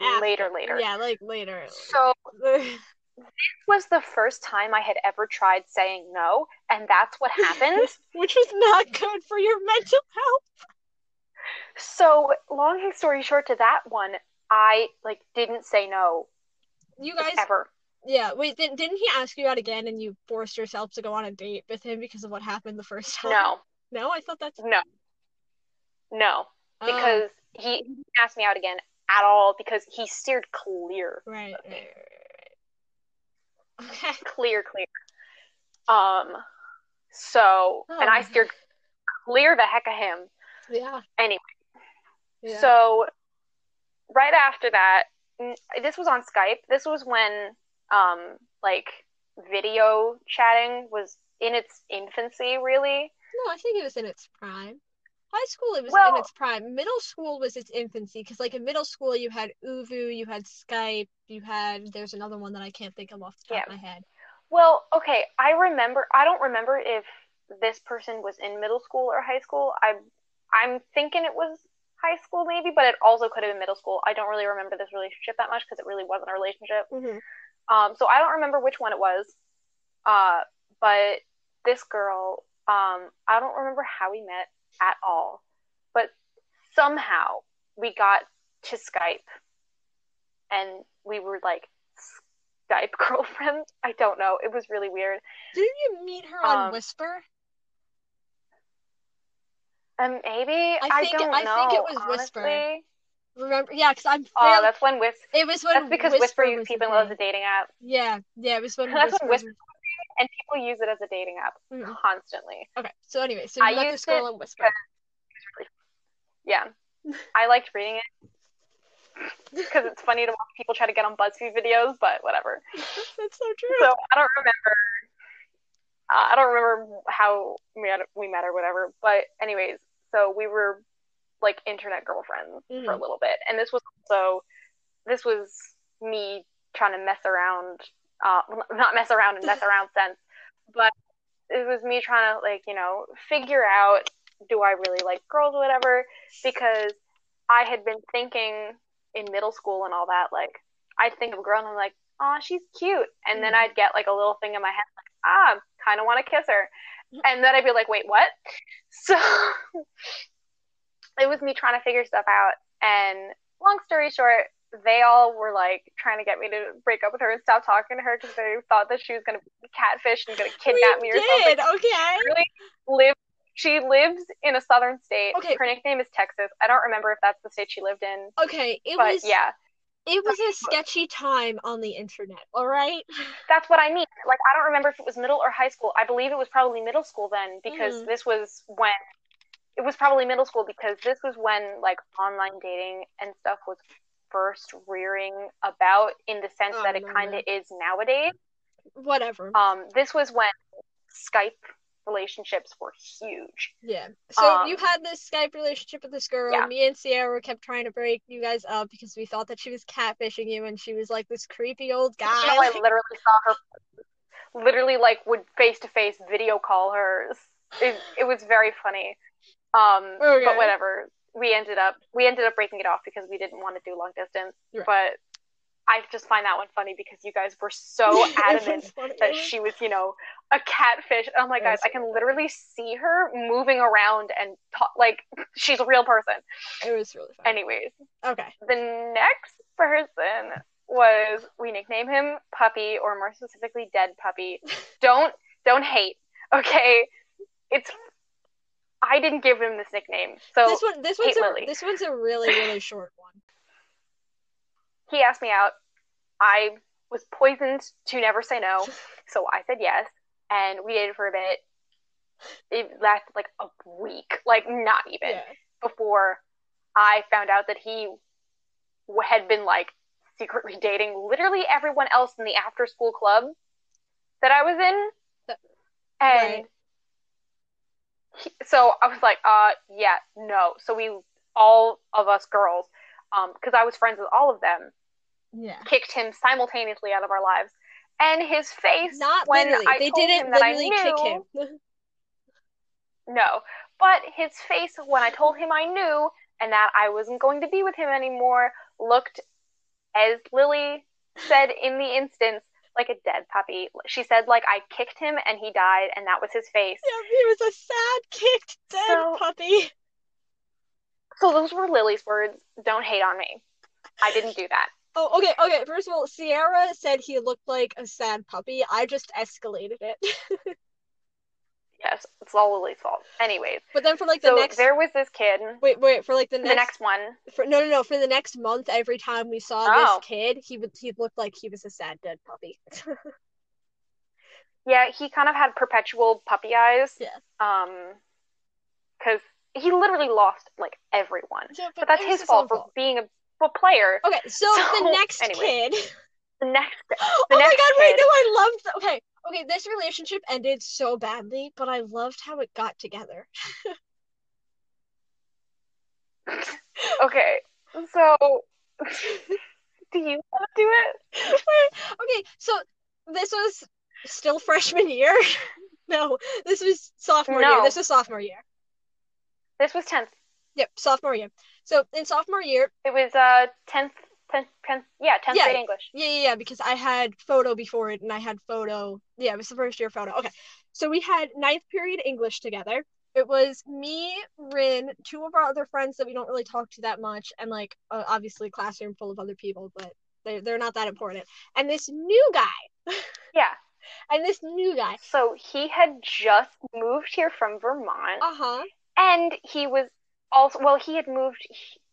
After.
later, later.
Yeah, like later.
So this was the first time I had ever tried saying no, and that's what happened.
Which was not good for your mental health.
so, long story short, to that one, I like didn't say no
You guys,
ever.
yeah. Wait, didn't didn't he ask you out again, and you forced yourself to go on a date with him because of what happened the first time?
No,
No, I thought that's
no, no,
Oh,
because he, he didn't me out again at all because he steered clear,
right, right, right, right.
Clear, clear. Um, so and I
Oh.
steered clear the heck of him.
Yeah.
Anyway.
Yeah.
So right after that, this was on Skype. This was when um like video chatting was in its infancy, really.
No, I think it was in its prime. High school, it was
Well-
in its prime. Middle school was its infancy because, like, in middle school, you had ooVoo, you had Skype, you had. There's another one that I can't think of off the top of my head.
Well, okay, I remember. I don't remember if this person was in middle school or high school. I'm I'm thinking it was high school maybe, but it also could have been middle school. I don't really remember this relationship that much because it really wasn't a relationship.
Mm-hmm.
Um, so I don't remember which one it was. Uh, but this girl, um, I don't remember how we met at all. But somehow we got to Skype and we were like Skype girlfriends. I don't know. It was really weird.
Didn't you meet her on
Um,
Whisper?
And maybe I,
think-
don't
I
know.
think it was Whisper. Remember? Yeah, because I'm.
Oh,
fairly-
that's when Whis-
it was when
that's because Whisper,
was
used people as a dating app,
Yeah, yeah, it was when
That's
Whisper.
when Whisper- and people use it as a dating app
Mhm.
constantly.
Okay, so anyway, so you
I used
this girl on Whisper.
Yeah, I liked reading it because it's funny to watch people try to get on BuzzFeed videos, but whatever.
That's so true.
So I don't remember. Uh, I don't remember how we met, we met or whatever. But anyways, so we were like internet girlfriends for a little bit, and this was also this was me trying to mess around, uh, not mess around and mess around sense, but it was me trying to like you know figure out do I really like girls or whatever? Because I had been thinking in middle school and all that like I'd think of a girl and I'm like oh she's cute. And then I'd get like a little thing in my head like ah kind of want to kiss her. And then I'd be like wait what? So it was me trying to figure stuff out. And long story short they all were like trying to get me to break up with her and stop talking to her because they thought that she was going to be catfish and going to kidnap
we
me or
did,
something.
okay.
Really live. She lives in a southern state.
Okay.
Her nickname is Texas. I don't remember if that's the state she lived in,
Okay, it
but
was
yeah,
it was a sketchy time on the internet, all right?
that's what I mean. Like I don't remember if it was middle or high school. I believe it was probably middle school then because
Mhm.
this was when it was probably middle school because this was when like online dating and stuff was first rearing about in the sense
Oh,
that it kind of is nowadays.
Whatever.
Um, this was when Skype relationships were huge.
Yeah. So you
Um,
had this Skype relationship with this girl.
Yeah.
Me and Sierra kept trying to break you guys up because we thought that she was catfishing you and she was like this creepy old guy.
You know, I literally saw her, literally like would face to face video call her. It, it was very funny. Um,
Okay.
but whatever. We ended up we ended up breaking it off because we didn't want to do long distance.
Right.
But I just find that one funny because you guys were so adamant that she was, you know, a catfish. Oh my
It
guys, I can literally see her moving around and talk like she's a real person.
It was really funny.
Anyways,
Okay.
the next person was we nickname him Puppy, or more specifically, Dead Puppy. Don't don't hate, okay? It's I didn't give him this nickname, so
this one this one's a,
Lily.
this one's a really really short one.
he asked me out. I was poisoned to never say no, so I said yes, and we dated for a bit. It lasted like a week, like not even
Yeah.
before I found out that he w- had been like secretly dating literally everyone else in the after school club that I was in. And
right.
So I was like, uh, yeah, no. So we, all of us girls, um, because I was friends with all of them,
Yeah.
kicked him simultaneously out of our lives. And his face
Not
when
literally.
I
they
told
didn't
him that I knew,
kick him.
No. But his face when I told him I knew and that I wasn't going to be with him anymore looked, as Lily said in the instance, like a dead puppy. She said, like, I kicked him and he died, and that was his face.
yeah, he was a sad kicked dead
So-
puppy.
So those were Lily's words. Don't hate on me. I didn't do that.
Oh, okay, okay. First of all, Sierra said he looked like a sad puppy. I just escalated it.
Yes, it's all Lily's fault. Anyways,
But then for like the
so
next
there was this kid.
wait, wait, for like the next,
The
next,
one,
for no no no, for the next month every time we saw
Oh.
this kid, he would he looked like he was a sad dead puppy.
yeah, he kind of had perpetual puppy eyes.
Yeah.
Um, because he literally lost like everyone.
Yeah,
But that's his fault
own
for being a, a player.
Okay, so,
So,
the next
anyway.
kid.
The next,
oh
the
my
next
god, wait, no, I loved okay. Okay, this relationship ended so badly, but I loved how it got together.
okay, so do you want to do it?
okay, so this was still freshman year. no, this was sophomore year. This was sophomore year.
This was tenth.
Yep, sophomore year. So in sophomore year,
It was uh tenth, Yeah, tenth
Yeah.
grade English.
yeah, yeah, yeah, because I had photo before it, and I had photo. Yeah, it was the first year photo. Okay, so we had ninth period English together. It was me, Rin, two of our other friends that we don't really talk to that much, and like uh, obviously a classroom full of other people, but they they're not that important. And this new guy,
Yeah.
and this new guy.
So he had just moved here from Vermont,
Uh huh.
and he was also well. He had moved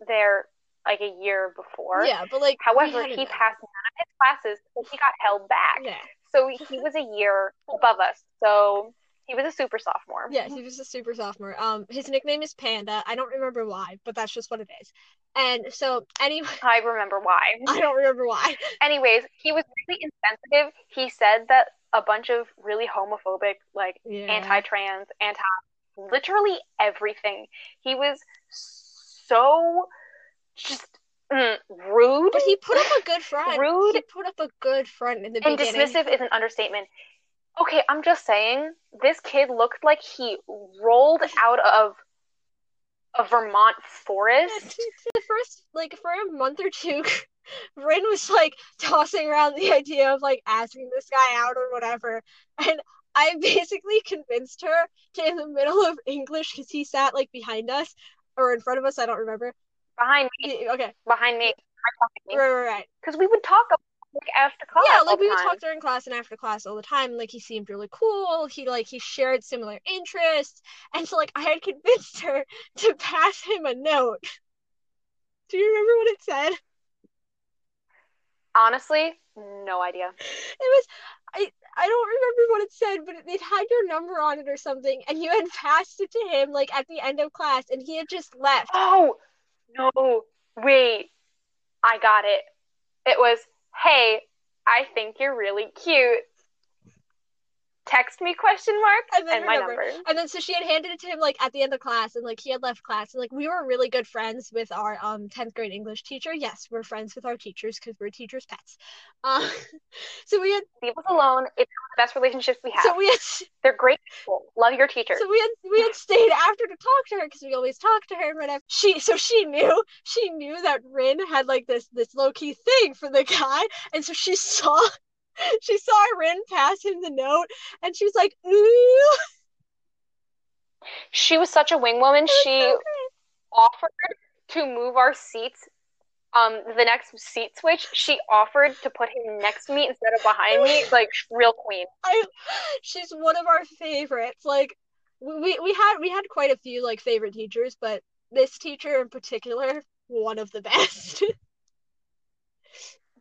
there like a year before.
Yeah, but like.
However, he
met.
passed none of his classes, so he got held back.
Yeah,
So he was a year above us. So he was a super sophomore.
yeah, he was a super sophomore. Um, his nickname is Panda. I don't remember why, but that's just what it is. And so anyway,
I remember why.
I don't remember why.
Anyways, he was really insensitive. He said that a bunch of really homophobic, like
Yeah.
anti-trans, anti, literally everything. He was so just mm, rude.
But he put up a good front.
Rude.
He put up a good front in the
and
beginning.
dismissive is an understatement. Okay, I'm just saying, this kid looked like he rolled out of a Vermont forest.
the first like for a month or two Rin was like tossing around the idea of like asking this guy out or whatever and I basically convinced her to in the middle of English because he sat like behind us or in front of us I don't remember
Behind me,
okay.
Behind me,
right right right
because we would talk like after class.
yeah like we would talk during class and after class all the time like he seemed really cool. He like he shared similar interests. And so like I had convinced her to pass him a note. Do you remember what it said?
Honestly, no idea.
it was I I don't remember what it said, but it, it had your number on it or something, and you had passed it to him like at the end of class, and he had just left.
Oh no! Wait, I got it. It was, hey, I think you're really cute. Text me question mark
And then
and my
remember-
number.
And then so she had handed it to him like at the end of class, and like he had left class, and like we were really good friends with our um tenth grade English teacher. Yes, we're friends with our teachers because we're teachers' pets. Uh, so we had
Leave us alone. It's one of the best relationships we have.
so we had
They're great people. Love your teacher.
So we had we had stayed after to talk to her because we always talk to her and whatever. She so she knew she knew that Rin had like this this low key thing for the guy, and so she saw she saw Rin pass him the note, and she was like, "Ooh."
She was such a wing woman. She offered to move our seats. Um, the next seat switch, she offered to put him next to me instead of behind me. Like real queen.
I she's one of our favorites. Like we we had we had quite a few like favorite teachers, but this teacher in particular, one of the best.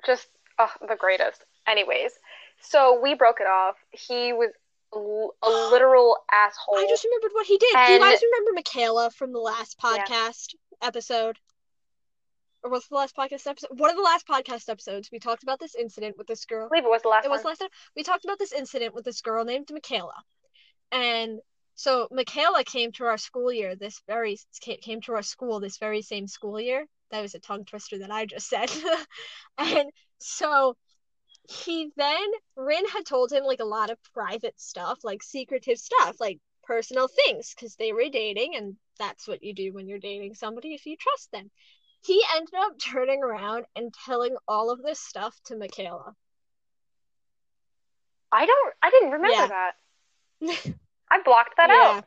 Just oh, the greatest. Anyways, so we broke it off. He was l- a literal asshole.
I just remembered what he did. Do you guys remember Michaela from the last
Yeah.
podcast episode? Or was the last podcast episode? One of the last podcast episodes, we talked about this incident with this girl.
I believe it was the last
It was
one.
the last time we talked about this incident with this girl named Michaela, and so Michaela came to our school year. This very came to our school this very same school year. That was a tongue twister that I just said, and so he then Rin had told him like a lot of private stuff, like secretive stuff, like personal things, because they were dating, and that's what you do when you're dating somebody if you trust them. He ended up turning around and telling all of this stuff to Michaela.
I don't. I didn't remember
Yeah.
that. I blocked that
Yeah.
out.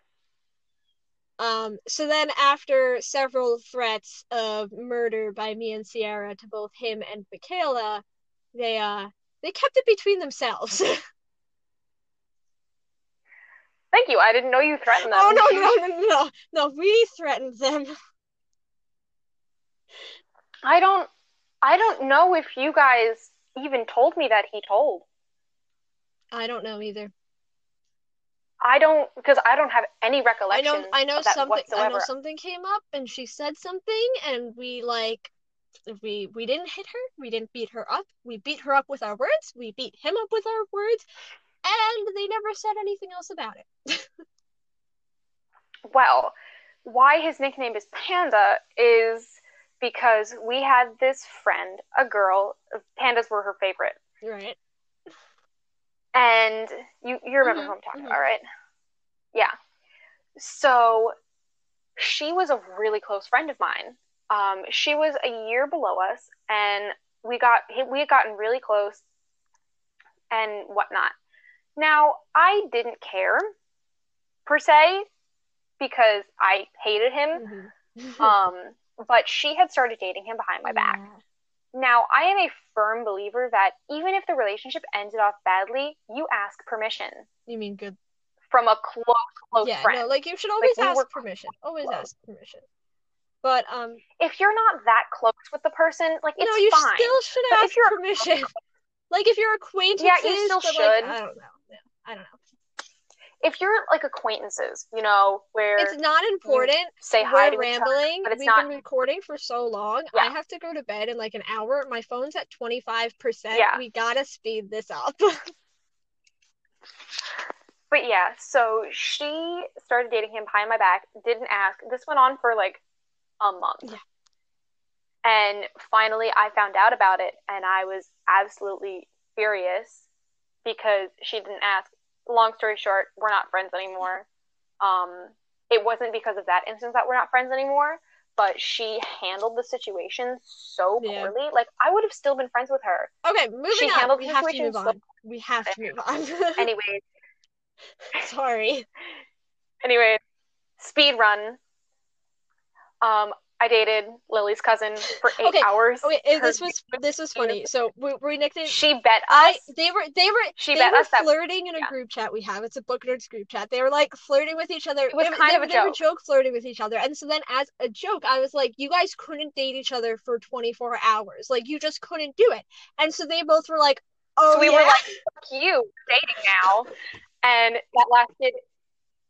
Um, so then after several threats of murder by me and Sierra to both him and Michaela, they uh they kept it between themselves.
Thank you. I didn't know you threatened them.
oh no, no, no, no, no, we threatened them.
I don't. I don't know if you guys even told me that he told.
I don't know either.
I don't because I don't have any recollection.
I know
I know
something I know something came up and she said something and we like we we didn't hit her, we didn't beat her up. We beat her up with our words, we beat him up with our words, and they never said anything else about it.
Well, why his nickname is Panda is because we had this friend, a girl. Pandas were her favorite,
Right.
and you you remember
Mhm,
who I'm talking
mhm.
about, right? Yeah. So she was a really close friend of mine. Um, she was a year below us, and we got we had gotten really close and whatnot. Now I didn't care per se because I hated him.
Mhm.
Um, but she had started dating him behind my back. Now, I am a firm believer that even if the relationship ended off badly, you ask permission
You mean good?
from a close, close
yeah,
friend.
no, like you should always
we
ask permission. Always ask permission. But um,
If you're not that close with the person, like it's
no, you
fine.
still should
But
ask permission. like if you're acquaintances,
Yeah, you still
but, like,
should.
I don't know. I don't know.
If you're like acquaintances, you know, where
It's not important.
say hi
We're
to each other,
rambling.
but it's
We've
not.
been recording for so long.
Yeah.
I have to go to bed in like an hour. My phone's at 25%. We gotta speed this up.
But yeah, so she started dating him behind my back, didn't ask. This went on for like a month.
Yeah.
And finally, I found out about it, and I was absolutely furious because she didn't ask. Long story short, we're not friends anymore. Um, it wasn't because of that instance that we're not friends anymore, but she handled the situation so
Yeah.
poorly. Like I would have still been friends with her.
Okay, moving
She
on.
handled
We
the
have to
situation
move
so-
on. We have to move on.
Anyways,
Sorry.
anyway, speed run. Um, I dated Lily's cousin for eight
Okay,
hours.
Okay,
Her-
this was this was funny. So we we nicknamed
She bet
I they were they were
She
they
bet
were
us that-
flirting in a
yeah.
group chat we have. It's a book nerds group chat. They were like flirting with each other.
It was
they,
kind
they,
of a
they were
joke.
joke flirting with each other. And so then as a joke, I was like, you guys couldn't date each other for 24 hours. Like you just couldn't do it. And so they both were like, oh
so we
yeah.
were like, "Fuck you, dating now," and that lasted.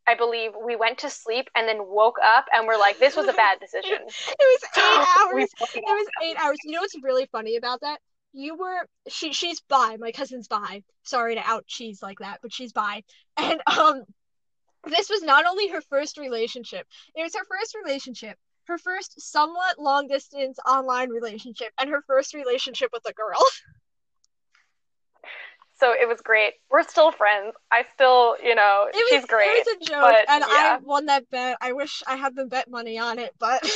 I believe we went to sleep and then woke up and we're like, "This was a bad decision."
it was eight hours. It was eight hours. You know what's really funny about that? You were she she's bi. My cousin's bi. Sorry to out cheese like that, but she's bi. And um this was not only her first relationship, it was her first relationship, her first somewhat long distance online relationship, and her first relationship with a girl.
So it was great. We're still friends. I still, you know,
It was,
she's great.
It was a joke,
but,
and I won that bet. I wish I had the bet money on it, but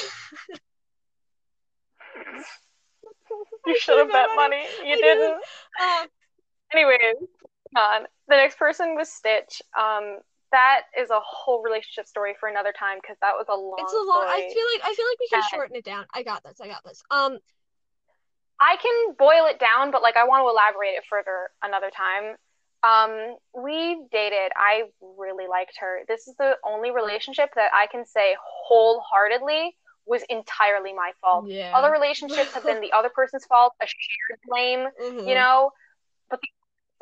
you should have bet money. You
I
didn't.
didn't. uh,
Anyways, on. The next person was Stitch. Um, that is a whole relationship story for another time because that was a long.
it's a long. I feel like I feel like we can shorten it down. I got this. I got this. Um,
I can boil it down, but like I want to elaborate it further another time. Um, we dated. I really liked her. This is the only relationship that I can say wholeheartedly was entirely my fault.
yeah.
Other relationships have been the other person's fault, a shared blame,
Mhm.
you know, but the,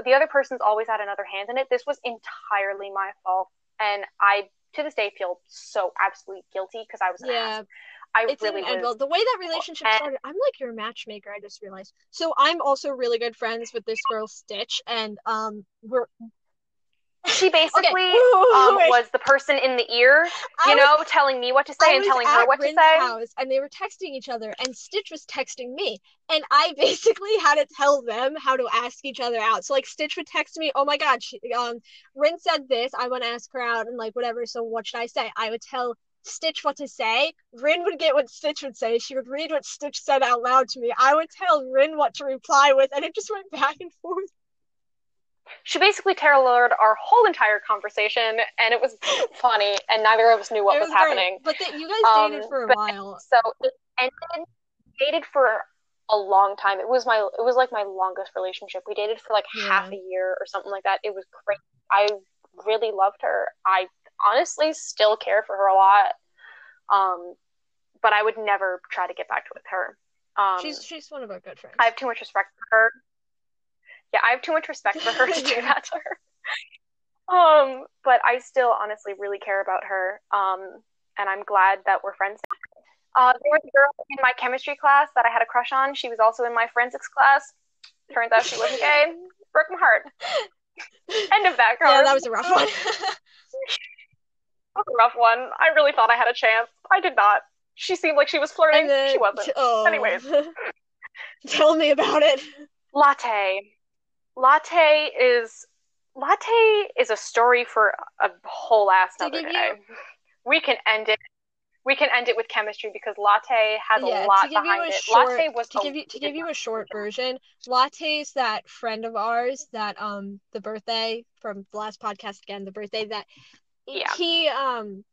the other person's always had another hand in it. This was entirely my fault, and I to this day feel so absolutely guilty because I was an
Yeah,
ass. I
it
really
well. The way that relationship started, I'm like your matchmaker. I just realized. So I'm also really good friends with this girl Stitch, and um, we're
She basically
Wait,
um, was the person in the ear, you
was-
know, telling me what to say
I
and telling her what to say.
house, and they were texting each other, and Stitch was texting me, and I basically had to tell them how to ask each other out. So like Stitch would text me, "Oh my God, she, um, Rin said this. I want to ask her out, and like whatever. So what should I say?" I would tell Stitch what to say. Rin would get what Stitch would say. She would read what Stitch said out loud to me. I would tell Rin what to reply with, and it just went back and forth.
She basically tailored our whole entire conversation, and it was funny, and neither of us knew what
it
was,
was
happening.
But the, you guys dated
Um,
for a while.
So it ended, dated for a long time. It was my, it was like my longest relationship. We dated for like half a year or something like that. It was great. I really loved her. I honestly still care for her a lot. Um, but I would never try to get back with her. Um,
she's she's one of our good friends.
I have too much respect for her. Yeah, I have too much respect for her to do that to her. Um, but I still honestly really care about her. Um, and I'm glad that we're friends. Uh, there was a girl in my chemistry class that I had a crush on. She was also in my forensics class. Turns out she wasn't gay. Broke my heart. End of that, girl.
yeah, that was a rough one.
a rough one. I really thought I had a chance. I did not. She seemed like she was flirting.
Then,
she wasn't.
Oh.
Anyways.
tell me about it.
Latte. Latte is Latte is a story for a whole ass
give
day. We can end it. We can end it with chemistry because Latte has
Yeah,
a lot
to give you
behind
a
it.
short-
Latte was
To give you to give you a short version, Latte's that friend of ours that um the birthday from the last podcast again, the birthday that
Yeah.
he um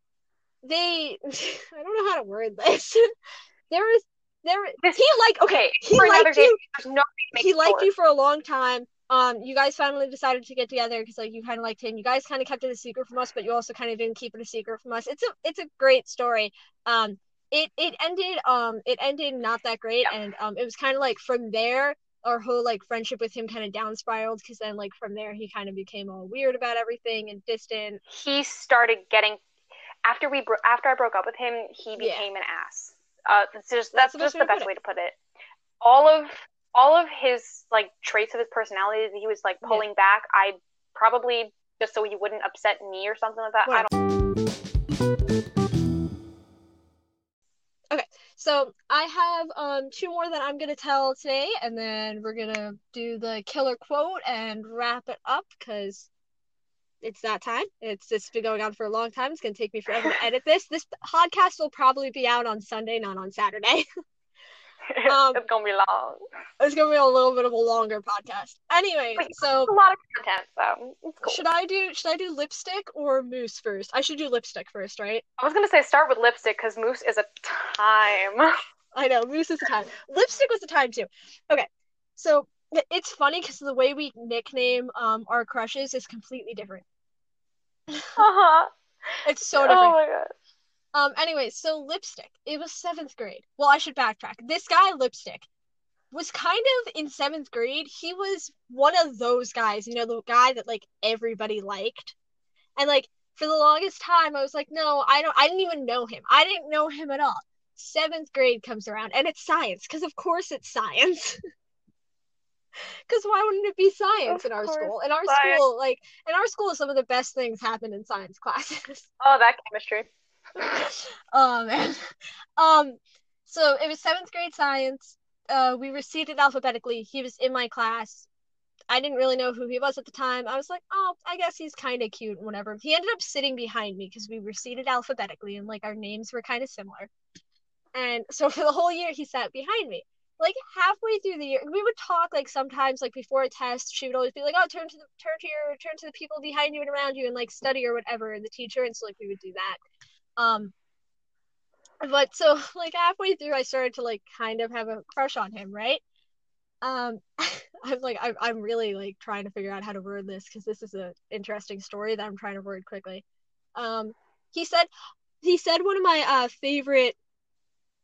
they I don't know how to word this. there was there
This-
he like okay, he liked
day.
you
no way to make
he liked you for a long time. Um, you guys finally decided to get together because like you kind of liked him. You guys kind of kept it a secret from us, but you also kind of didn't keep it a secret from us. It's a it's a great story. Um, it it ended um it ended not that great,
Yeah.
and um it was kind of like from there our whole like friendship with him kind of down spiraled because then like from there he kind of became all weird about everything and distant.
He started getting after we bro- after I broke up with him. He
Yeah.
became an ass. Uh, that's just
That's
that's,
the
just
best
the
way to
best
put
way to put it. All of all of his like traits of his personality that he was like
Yeah.
pulling back. I probably just so he wouldn't upset me or something like that. I don't
So I have um two more that I'm gonna tell today, and then we're gonna do the killer quote and wrap it up because it's that time. It's it's been going on for a long time. It's gonna take me forever to edit this. This podcast will probably be out on Sunday, not on Saturday.
Um, it's gonna be long.
It's gonna be a little bit of a longer podcast. Anyway, so
a lot of content, so cool.
Should I do should I do lipstick or mousse first? I should do lipstick first, right?
I was gonna say start with lipstick because mousse is a time.
I know mousse is a time. lipstick was a time too. Okay, so it's funny because the way we nickname um our crushes is completely different.
uh huh.
It's so different.
Oh my god.
Um, anyway, so lipstick. It was seventh grade. Well, I should backtrack. This guy, lipstick, was kind of in seventh grade. He was one of those guys, you know, the guy that like everybody liked. And like for the longest time, I was like, no, I don't. I didn't even know him. I didn't know him at all. Seventh grade comes around, and it's science, because of course it's science. Because why wouldn't it be science of in our school? In our science. school, like in our school, some of the best things happen in science classes.
Oh, that chemistry.
oh man. Um, so it was seventh grade science. Uh, we were seated alphabetically. He was in my class. I didn't really know who he was at the time. I was like, oh, I guess he's kind of cute and whatever. He ended up sitting behind me because we were seated alphabetically and like our names were kind of similar. And so for the whole year, he sat behind me. Like halfway through the year, we would talk like sometimes like before a test. She would always be like, "Oh, turn to the turn to your turn to the people behind you and around you and like study or whatever." And the teacher and so like we would do that. Um, but so like halfway through, I started to like kind of have a crush on him, right? Um, I'm like I'm I'm really like trying to figure out how to word this because this is an interesting story that I'm trying to word quickly. Um, he said he said one of my uh favorite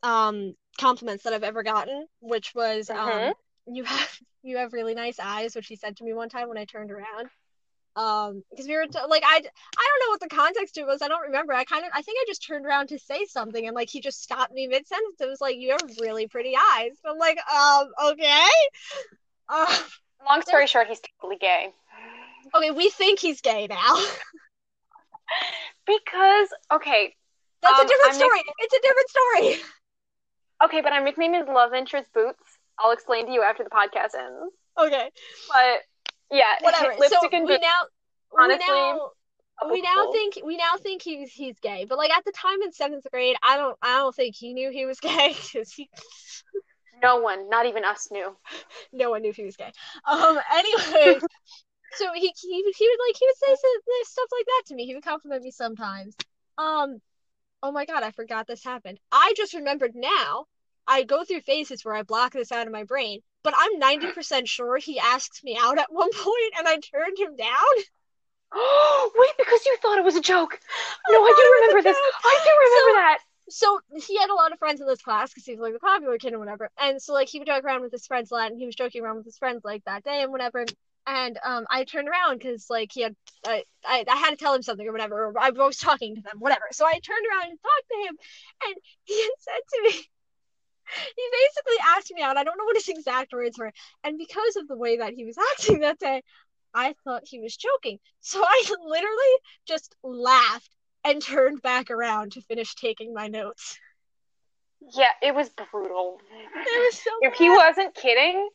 um compliments that I've ever gotten, which was um mm-hmm. you have you have really nice eyes, which he said to me one time when I turned around um because we were t- like i i don't know what the context it was i don't remember i kind of i think i just turned around to say something and like he just stopped me mid-sentence it was like you have really pretty eyes. And i'm like um okay.
Uh, long story short he's totally gay.
Okay we think he's gay now.
Because okay
that's um, a different I'm story. mix- it's a different story.
Okay but i'm his love interest boots. I'll explain to you after the podcast ends.
Okay.
But yeah,
whatever. so we now honestly. We now, we now think we now think he's he's gay, but like at the time in seventh grade, I don't I don't think he knew he was gay because he.
no one, not even us, knew.
no one knew he was gay. Um. Anyway, so he, he he would like he would say stuff like that to me. He would compliment me sometimes. Um. Oh my god, I forgot this happened. I just remembered now. I go through phases where I block this out of my brain but I'm 90% sure he asked me out at one point and I turned him down.
Oh, wait, because you thought it was a joke. No, I, I do remember this. I do remember so, that.
So he had a lot of friends in this class because he was like the popular kid and whatever. And so like he would joke around with his friends a lot and he was joking around with his friends like that day and whatever. And um, I turned around because like he had, I, I, I had to tell him something or whatever. Or I was talking to them, whatever. So I turned around and talked to him, and he had said to me, he basically asked me out. I don't know what his exact words were. And because of the way that he was acting that day, I thought he was joking. So I literally just laughed and turned back around to finish taking my notes.
Yeah, it was brutal.
It was so
If bad. he wasn't kidding,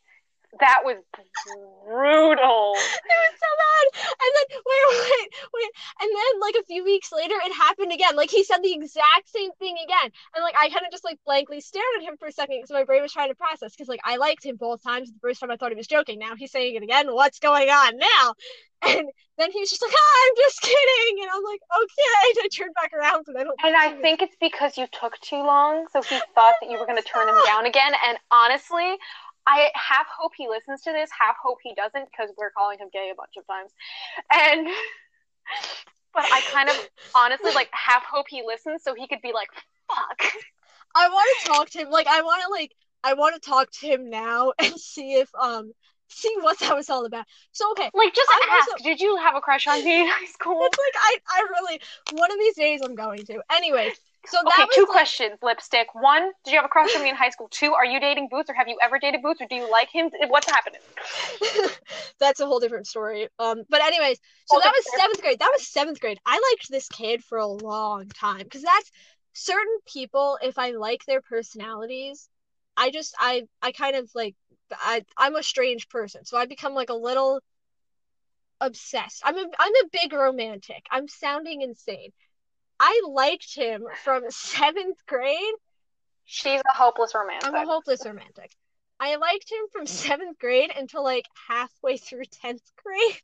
that was brutal.
It was so bad. And then wait, wait, wait. And then like a few weeks later it happened again. Like he said the exact same thing again. And like I kind of just like blankly stared at him for a second because my brain was trying to process because like I liked him both times. The first time I thought he was joking. Now he's saying it again. What's going on now? And then he was just like, oh, I'm just kidding. And I'm like, okay. And I turned back around, but I don't.
And I think it's because you took too long. So he thought that you were going to turn him down again. And honestly, I half hope he listens to this, half hope he doesn't because we're calling him gay a bunch of times. And but I kind of honestly like half hope he listens so he could be like, fuck.
I want to talk to him. Like I want to like I want to talk to him now and see if um see what that was all about. So okay,
like just I'm ask. Also, did you have a crush on me in high school?
It's like I I really one of these days I'm going to. Anyway, so
okay, two
like...
questions, lipstick. One, did you have a crush on me in high school? Two, are you dating Boots, or have you ever dated Boots, or do you like him? What's happening?
That's a whole different story. Um, but anyways, so that was seventh grade. That was seventh grade. I liked this kid for a long time because that's certain people, if I like their personalities, I just I I kind of like I I'm a strange person, so I become like a little obsessed. I'm a I'm a big romantic. I'm sounding insane. I liked him from seventh grade.
She's a hopeless romantic.
I'm a hopeless romantic. I liked him from seventh grade until like halfway through tenth grade.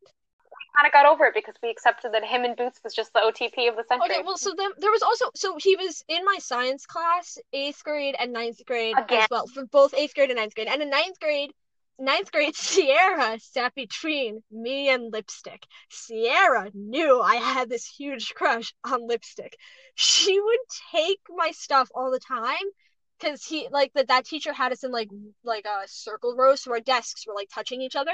kind of got over it because we accepted that him and Boots was just the OTP of the century.
Okay, well, so then there was also so he was in my science class, eighth grade and ninth grade
Again.
as well, for both eighth grade and ninth grade. And in ninth grade, ninth grade, Sierra sat between me and lipstick. Sierra knew I had this huge crush on lipstick. She would take my stuff all the time because he like that that teacher had us in like like a circle row, so our desks were like touching each other.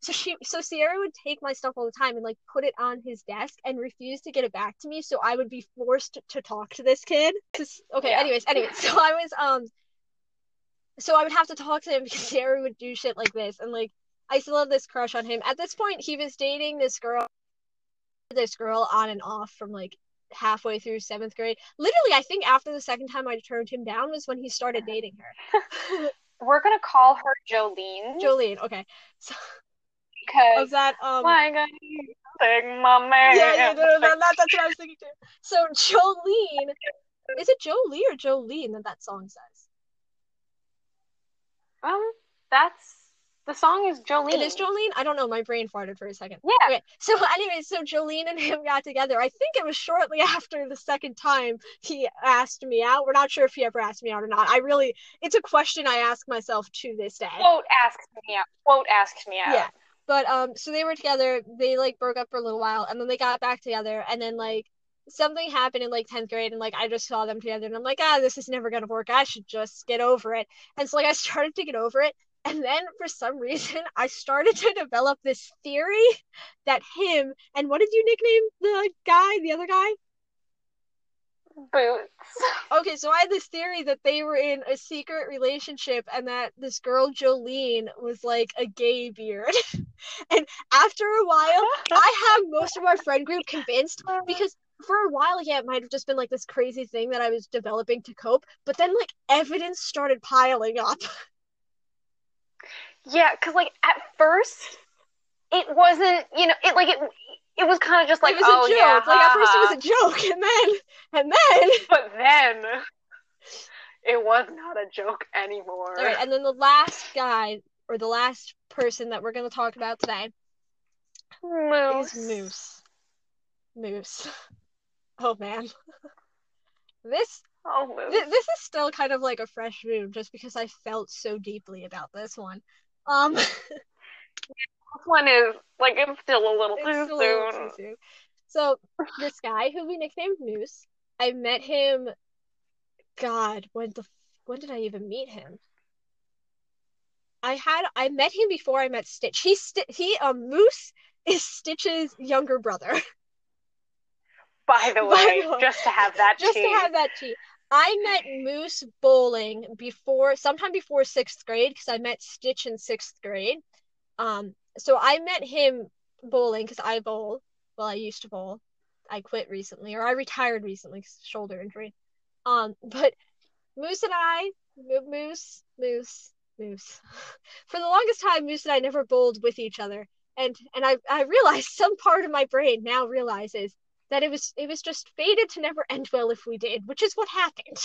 So she so Sierra would take my stuff all the time and like put it on his desk and refuse to get it back to me, so I would be forced to talk to this kid okay,
Yeah.
anyways, anyways, so I was um so I would have to talk to him because Sierra would do shit like this, and like I still have this crush on him. At this point, he was dating this girl, this girl on and off from like halfway through seventh grade. Literally, I think after the second time I turned him down was when he started dating her.
We're gonna call her Jolene
Jolene. Okay, so
because
of that um.
gonna take my man?
Yeah, yeah, no, no, no, that, that's what I was thinking too. So Jolene, is it Jolie or Jolene that that song says?
Um, that's the song is Jolene.
It is Jolene. I don't know. My brain farted for a second.
Yeah.
Okay. So anyway, so Jolene and him got together. I think it was shortly after the second time he asked me out. We're not sure if he ever asked me out or not. I really, it's a question I ask myself to this day.
Quote asks me out. Quote asks me out.
Yeah. But um, so they were together. They like broke up for a little while, and then they got back together. And then like something happened in like tenth grade, and like I just saw them together, and I'm like, ah, this is never gonna work. I should just get over it. And so like I started to get over it, and then for some reason I started to develop this theory that him and what did you nickname the guy, the other guy?
Boots.
Okay, so I had this theory that they were in a secret relationship and that this girl Jolene was like a gay beard. and after a while, I have most of our friend group convinced because for a while, yeah, it might have just been like this crazy thing that I was developing to cope, but then like evidence started piling up.
Yeah, because like at first it wasn't, you know, it like it it was kind of just like
it was
oh
a joke.
yeah,
like at first it was a joke, and then and then
but then it was not a joke anymore.
all right, and then the last guy or the last person that we're gonna talk about today
Moose.
is Moose. Moose. Oh man. This
Oh,
th- this is still kind of like a fresh wound just because I felt so deeply about this one. Um
This one is like it's still a little too
a little
soon.
too soon. So this guy who we nicknamed Moose, I met him God, when the when did I even meet him? I had I met him before I met Stitch. He's Sti- he um Moose is Stitch's younger brother.
By the
By
way,
the way,
just to have that
just to have that tea. I met Moose bowling before, sometime before sixth grade, because I met Stitch in sixth grade. Um, so I met him bowling because I bowl. Well, I used to bowl. I quit recently, or I retired recently, 'cause shoulder injury. Um, but Moose and I, Moose, Moose, Moose. For the longest time, Moose and I never bowled with each other, and and I I realized some part of my brain now realizes that it was it was just fated to never end well if we did, which is what happened.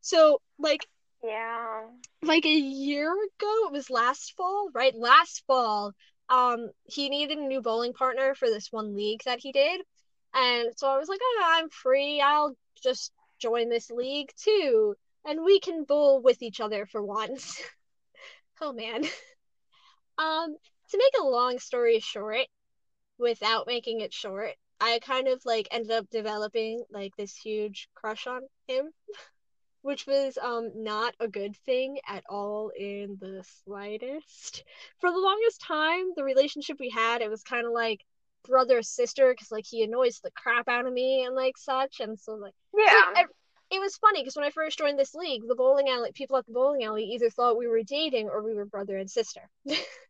So like
Yeah.
like a year ago, it was last fall, right? Last fall, um, he needed a new bowling partner for this one league that he did. And so I was like, oh, I'm free. I'll just join this league too. And we can bowl with each other for once. oh man. Um, to make a long story short, without making it short, I kind of like ended up developing like this huge crush on him which was um not a good thing at all in the slightest. For the longest time, the relationship we had, it was kind of like brother sister because like he annoys the crap out of me and like such, and so like so,
Yeah.
it was funny because when I first joined this league, the bowling alley people at the bowling alley either thought we were dating or we were brother and sister.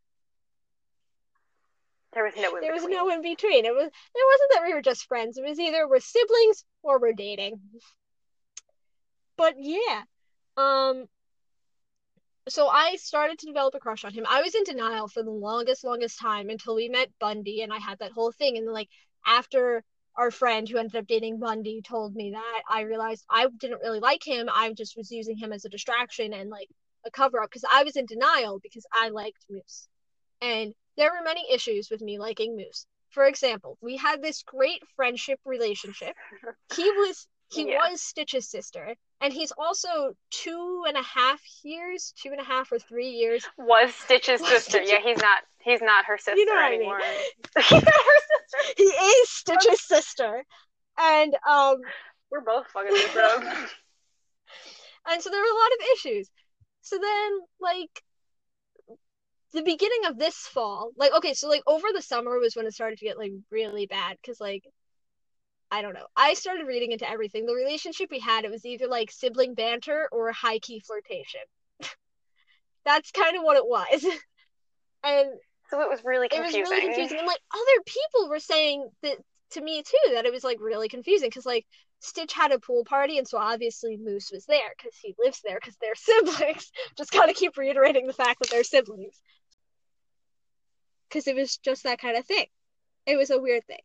There was no in
there was
between.
no in between. It was it wasn't that we were just friends. It was either we're siblings or we're dating. but yeah. Um so I started to develop a crush on him. I was in denial for the longest, longest time until we met Bundy and I had that whole thing. And like after our friend who ended up dating Bundy told me that, I realized I didn't really like him. I just was using him as a distraction and like a cover up because I was in denial because I liked Moose. And there were many issues with me liking Moose. For example, we had this great friendship relationship. He was he
Yeah.
was Stitch's sister, and he's also two and a half years, two and a half or three years.
Was Stitch's
Was
sister. Yeah, he's not he's not her sister
You know what I mean.
anymore. he's not her sister.
He is Stitch's sister, and um,
We're both fucking bros.
and so there were a lot of issues. So then, like, the beginning of this fall, like, okay, so like over the summer was when it started to get like really bad because like. I don't know. I started reading into everything. The relationship we had, it was either like sibling banter or high key flirtation. That's kind of what it was. And
So it was really
it was
confusing.
really confusing and like other people were saying that to me too that it was like really confusing because like stitch had a pool party and so obviously moose was there because he lives there because they're siblings just gotta keep reiterating the fact that they're siblings because it was just that kind of thing it was a weird thing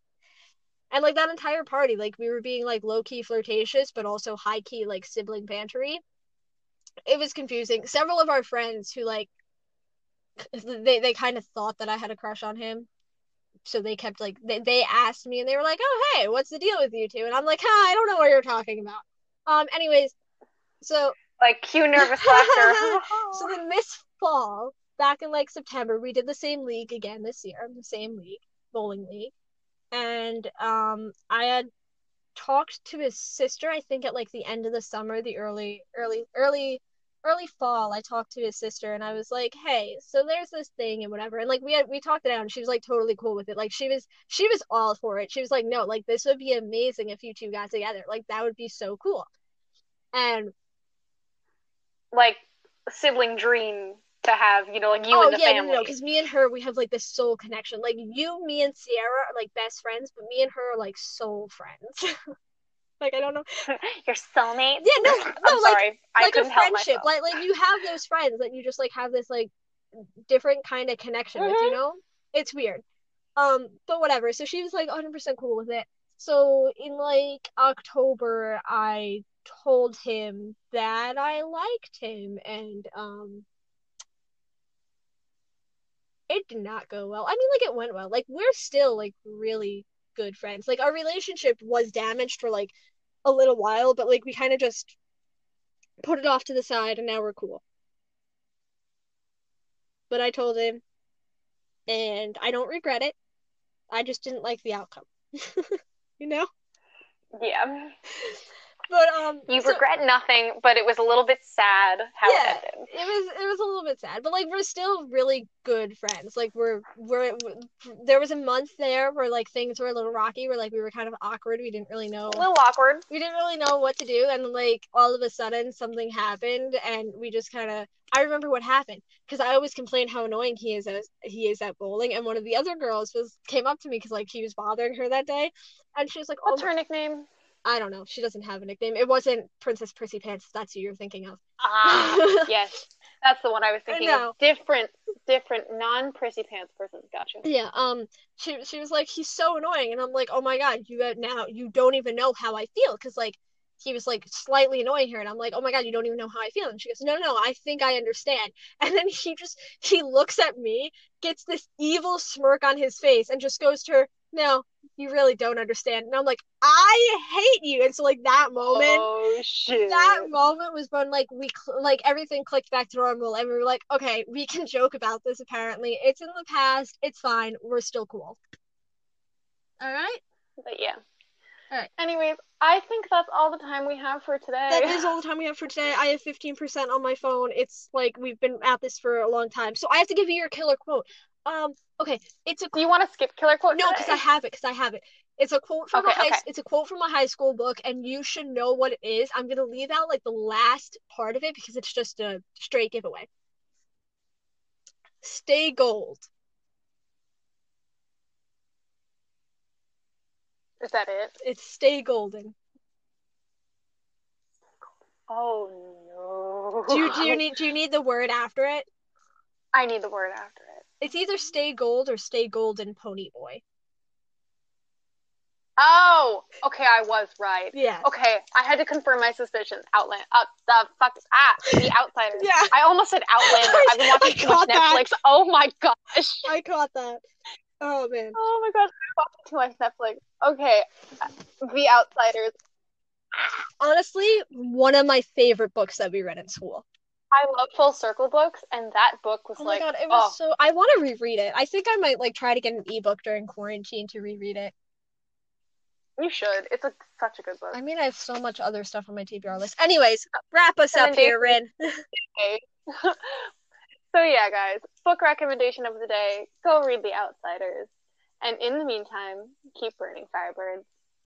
and like that entire party like we were being like low-key flirtatious but also high-key like sibling bantery it was confusing several of our friends who like they they kind of thought that I had a crush on him. So they kept like they, they asked me and they were like, "Oh, hey, what's the deal with you two? And I'm like, "Huh, I don't know what you're talking about." Um anyways, so
like cue nervous laughter.
so then this fall, back in like September, we did the same league again this year, the same league, bowling league. And um I had talked to his sister, I think at like the end of the summer, the early early early early fall, I talked to his sister and I was like, "Hey, so there's this thing and whatever." And like we had we talked it out and she was like totally cool with it. Like she was she was all for it. She was like, "No, like this would be amazing if you two got together. Like that would be so cool." And
like sibling dream to have, you know, like you
oh
and the family.
Oh yeah,
family.
no, no, because me and her, we have like this soul connection. Like you, me, and Sierra are like best friends, but me and her are like soul friends. like I don't know.
Your soulmate.
Yeah, no,
I'm
no, like-
sorry. I
like a
couldn't help
friendship.
myself.
Like like you have those friends that you just like have this like different kind of connection with, you
Mhm.
know? It's weird. Um, but whatever. So she was like 100% cool with it. So in like October, I told him that I liked him and um it did not go well. I mean like it went well. Like we're still like really good friends. Like our relationship was damaged for like a little while, but like we kind of just put it off to the side and now we're cool. But I told him and I don't regret it. I just didn't like the outcome. you know?
Yeah.
But um
You
so-
regret nothing, but it was a little bit sad how
Yeah.
it ended.
it was it was a little bit sad, but like we're still really good friends. Like we're we're there was a month there where like things were a little rocky, where like we were kind of awkward. We didn't really know
A little awkward.
we didn't really know what to do, and like all of a sudden something happened, and we just kind of. I remember what happened because I always complain how annoying he is as he is at bowling, and one of the other girls was came up to me because like he was bothering her that day, and she was like, "Oh,
What's her nickname?
I don't know. She doesn't have a nickname. It wasn't Princess Prissy Pants. That's who you're thinking of."
Ah, yes. That's the one I was thinking
know.
of. Different, different, non prissy pants person. Gotcha.
Yeah, um, she she was like, he's so annoying, and I'm like, oh my god, you now you don't even know how I feel, because like he was like slightly annoying her, and I'm like, oh my god, you don't even know how I feel, and she goes, no, no, I think I understand, and then he just he looks at me, gets this evil smirk on his face, and just goes to her, no, you really don't understand, and I'm like, I hate you, and so like that moment
Oh shit.
that moment was when like we cl- like everything clicked back to normal and we were like okay we can joke about this apparently. It's in the past. It's fine. We're still cool. All right?
But yeah.
Alright.
Anyways, I think that's all the time we have for today.
that is all the time we have for today. I have 15% on my phone. It's like we've been at this for a long time. So i have to give you your killer quote um okay it's a
Do you want to skip killer quote?
no because i have it because i have it it's a quote from
Okay,
a high
okay.
it's a quote from a high school book and you should know what it is i'm gonna leave out like the last part of it because it's just a straight giveaway stay gold
Is that it?
It's stay golden.
Oh no.
Do you, do you need do you need the word after it?
I need the word after it.
It's either stay gold or stay golden Ponyboy.
Oh, okay, I was right.
Yeah.
Okay, I had to confirm my suspicions. Outland, uh, the fuck, ah, The Outsiders.
Yeah.
I almost said Outlander. I've been watching too much
that.
Netflix. Oh my gosh.
I caught that. Oh man.
Oh my gosh, I'm watching too much Netflix. Okay, The Outsiders.
Honestly, one of my favorite books that we read in school.
I love full circle books, and that book was
oh
like Oh like,
my god, it was
oh,
so I want to reread it. I think I might like try to get an ebook during quarantine to reread it.
you should. It's a, such a good book.
I mean, I have so much other stuff on my TBR list. Anyways, wrap us up here, Rin.
Okay. so yeah, guys, book recommendation of the day: go read The Outsiders, and in the meantime, keep burning Firebirds.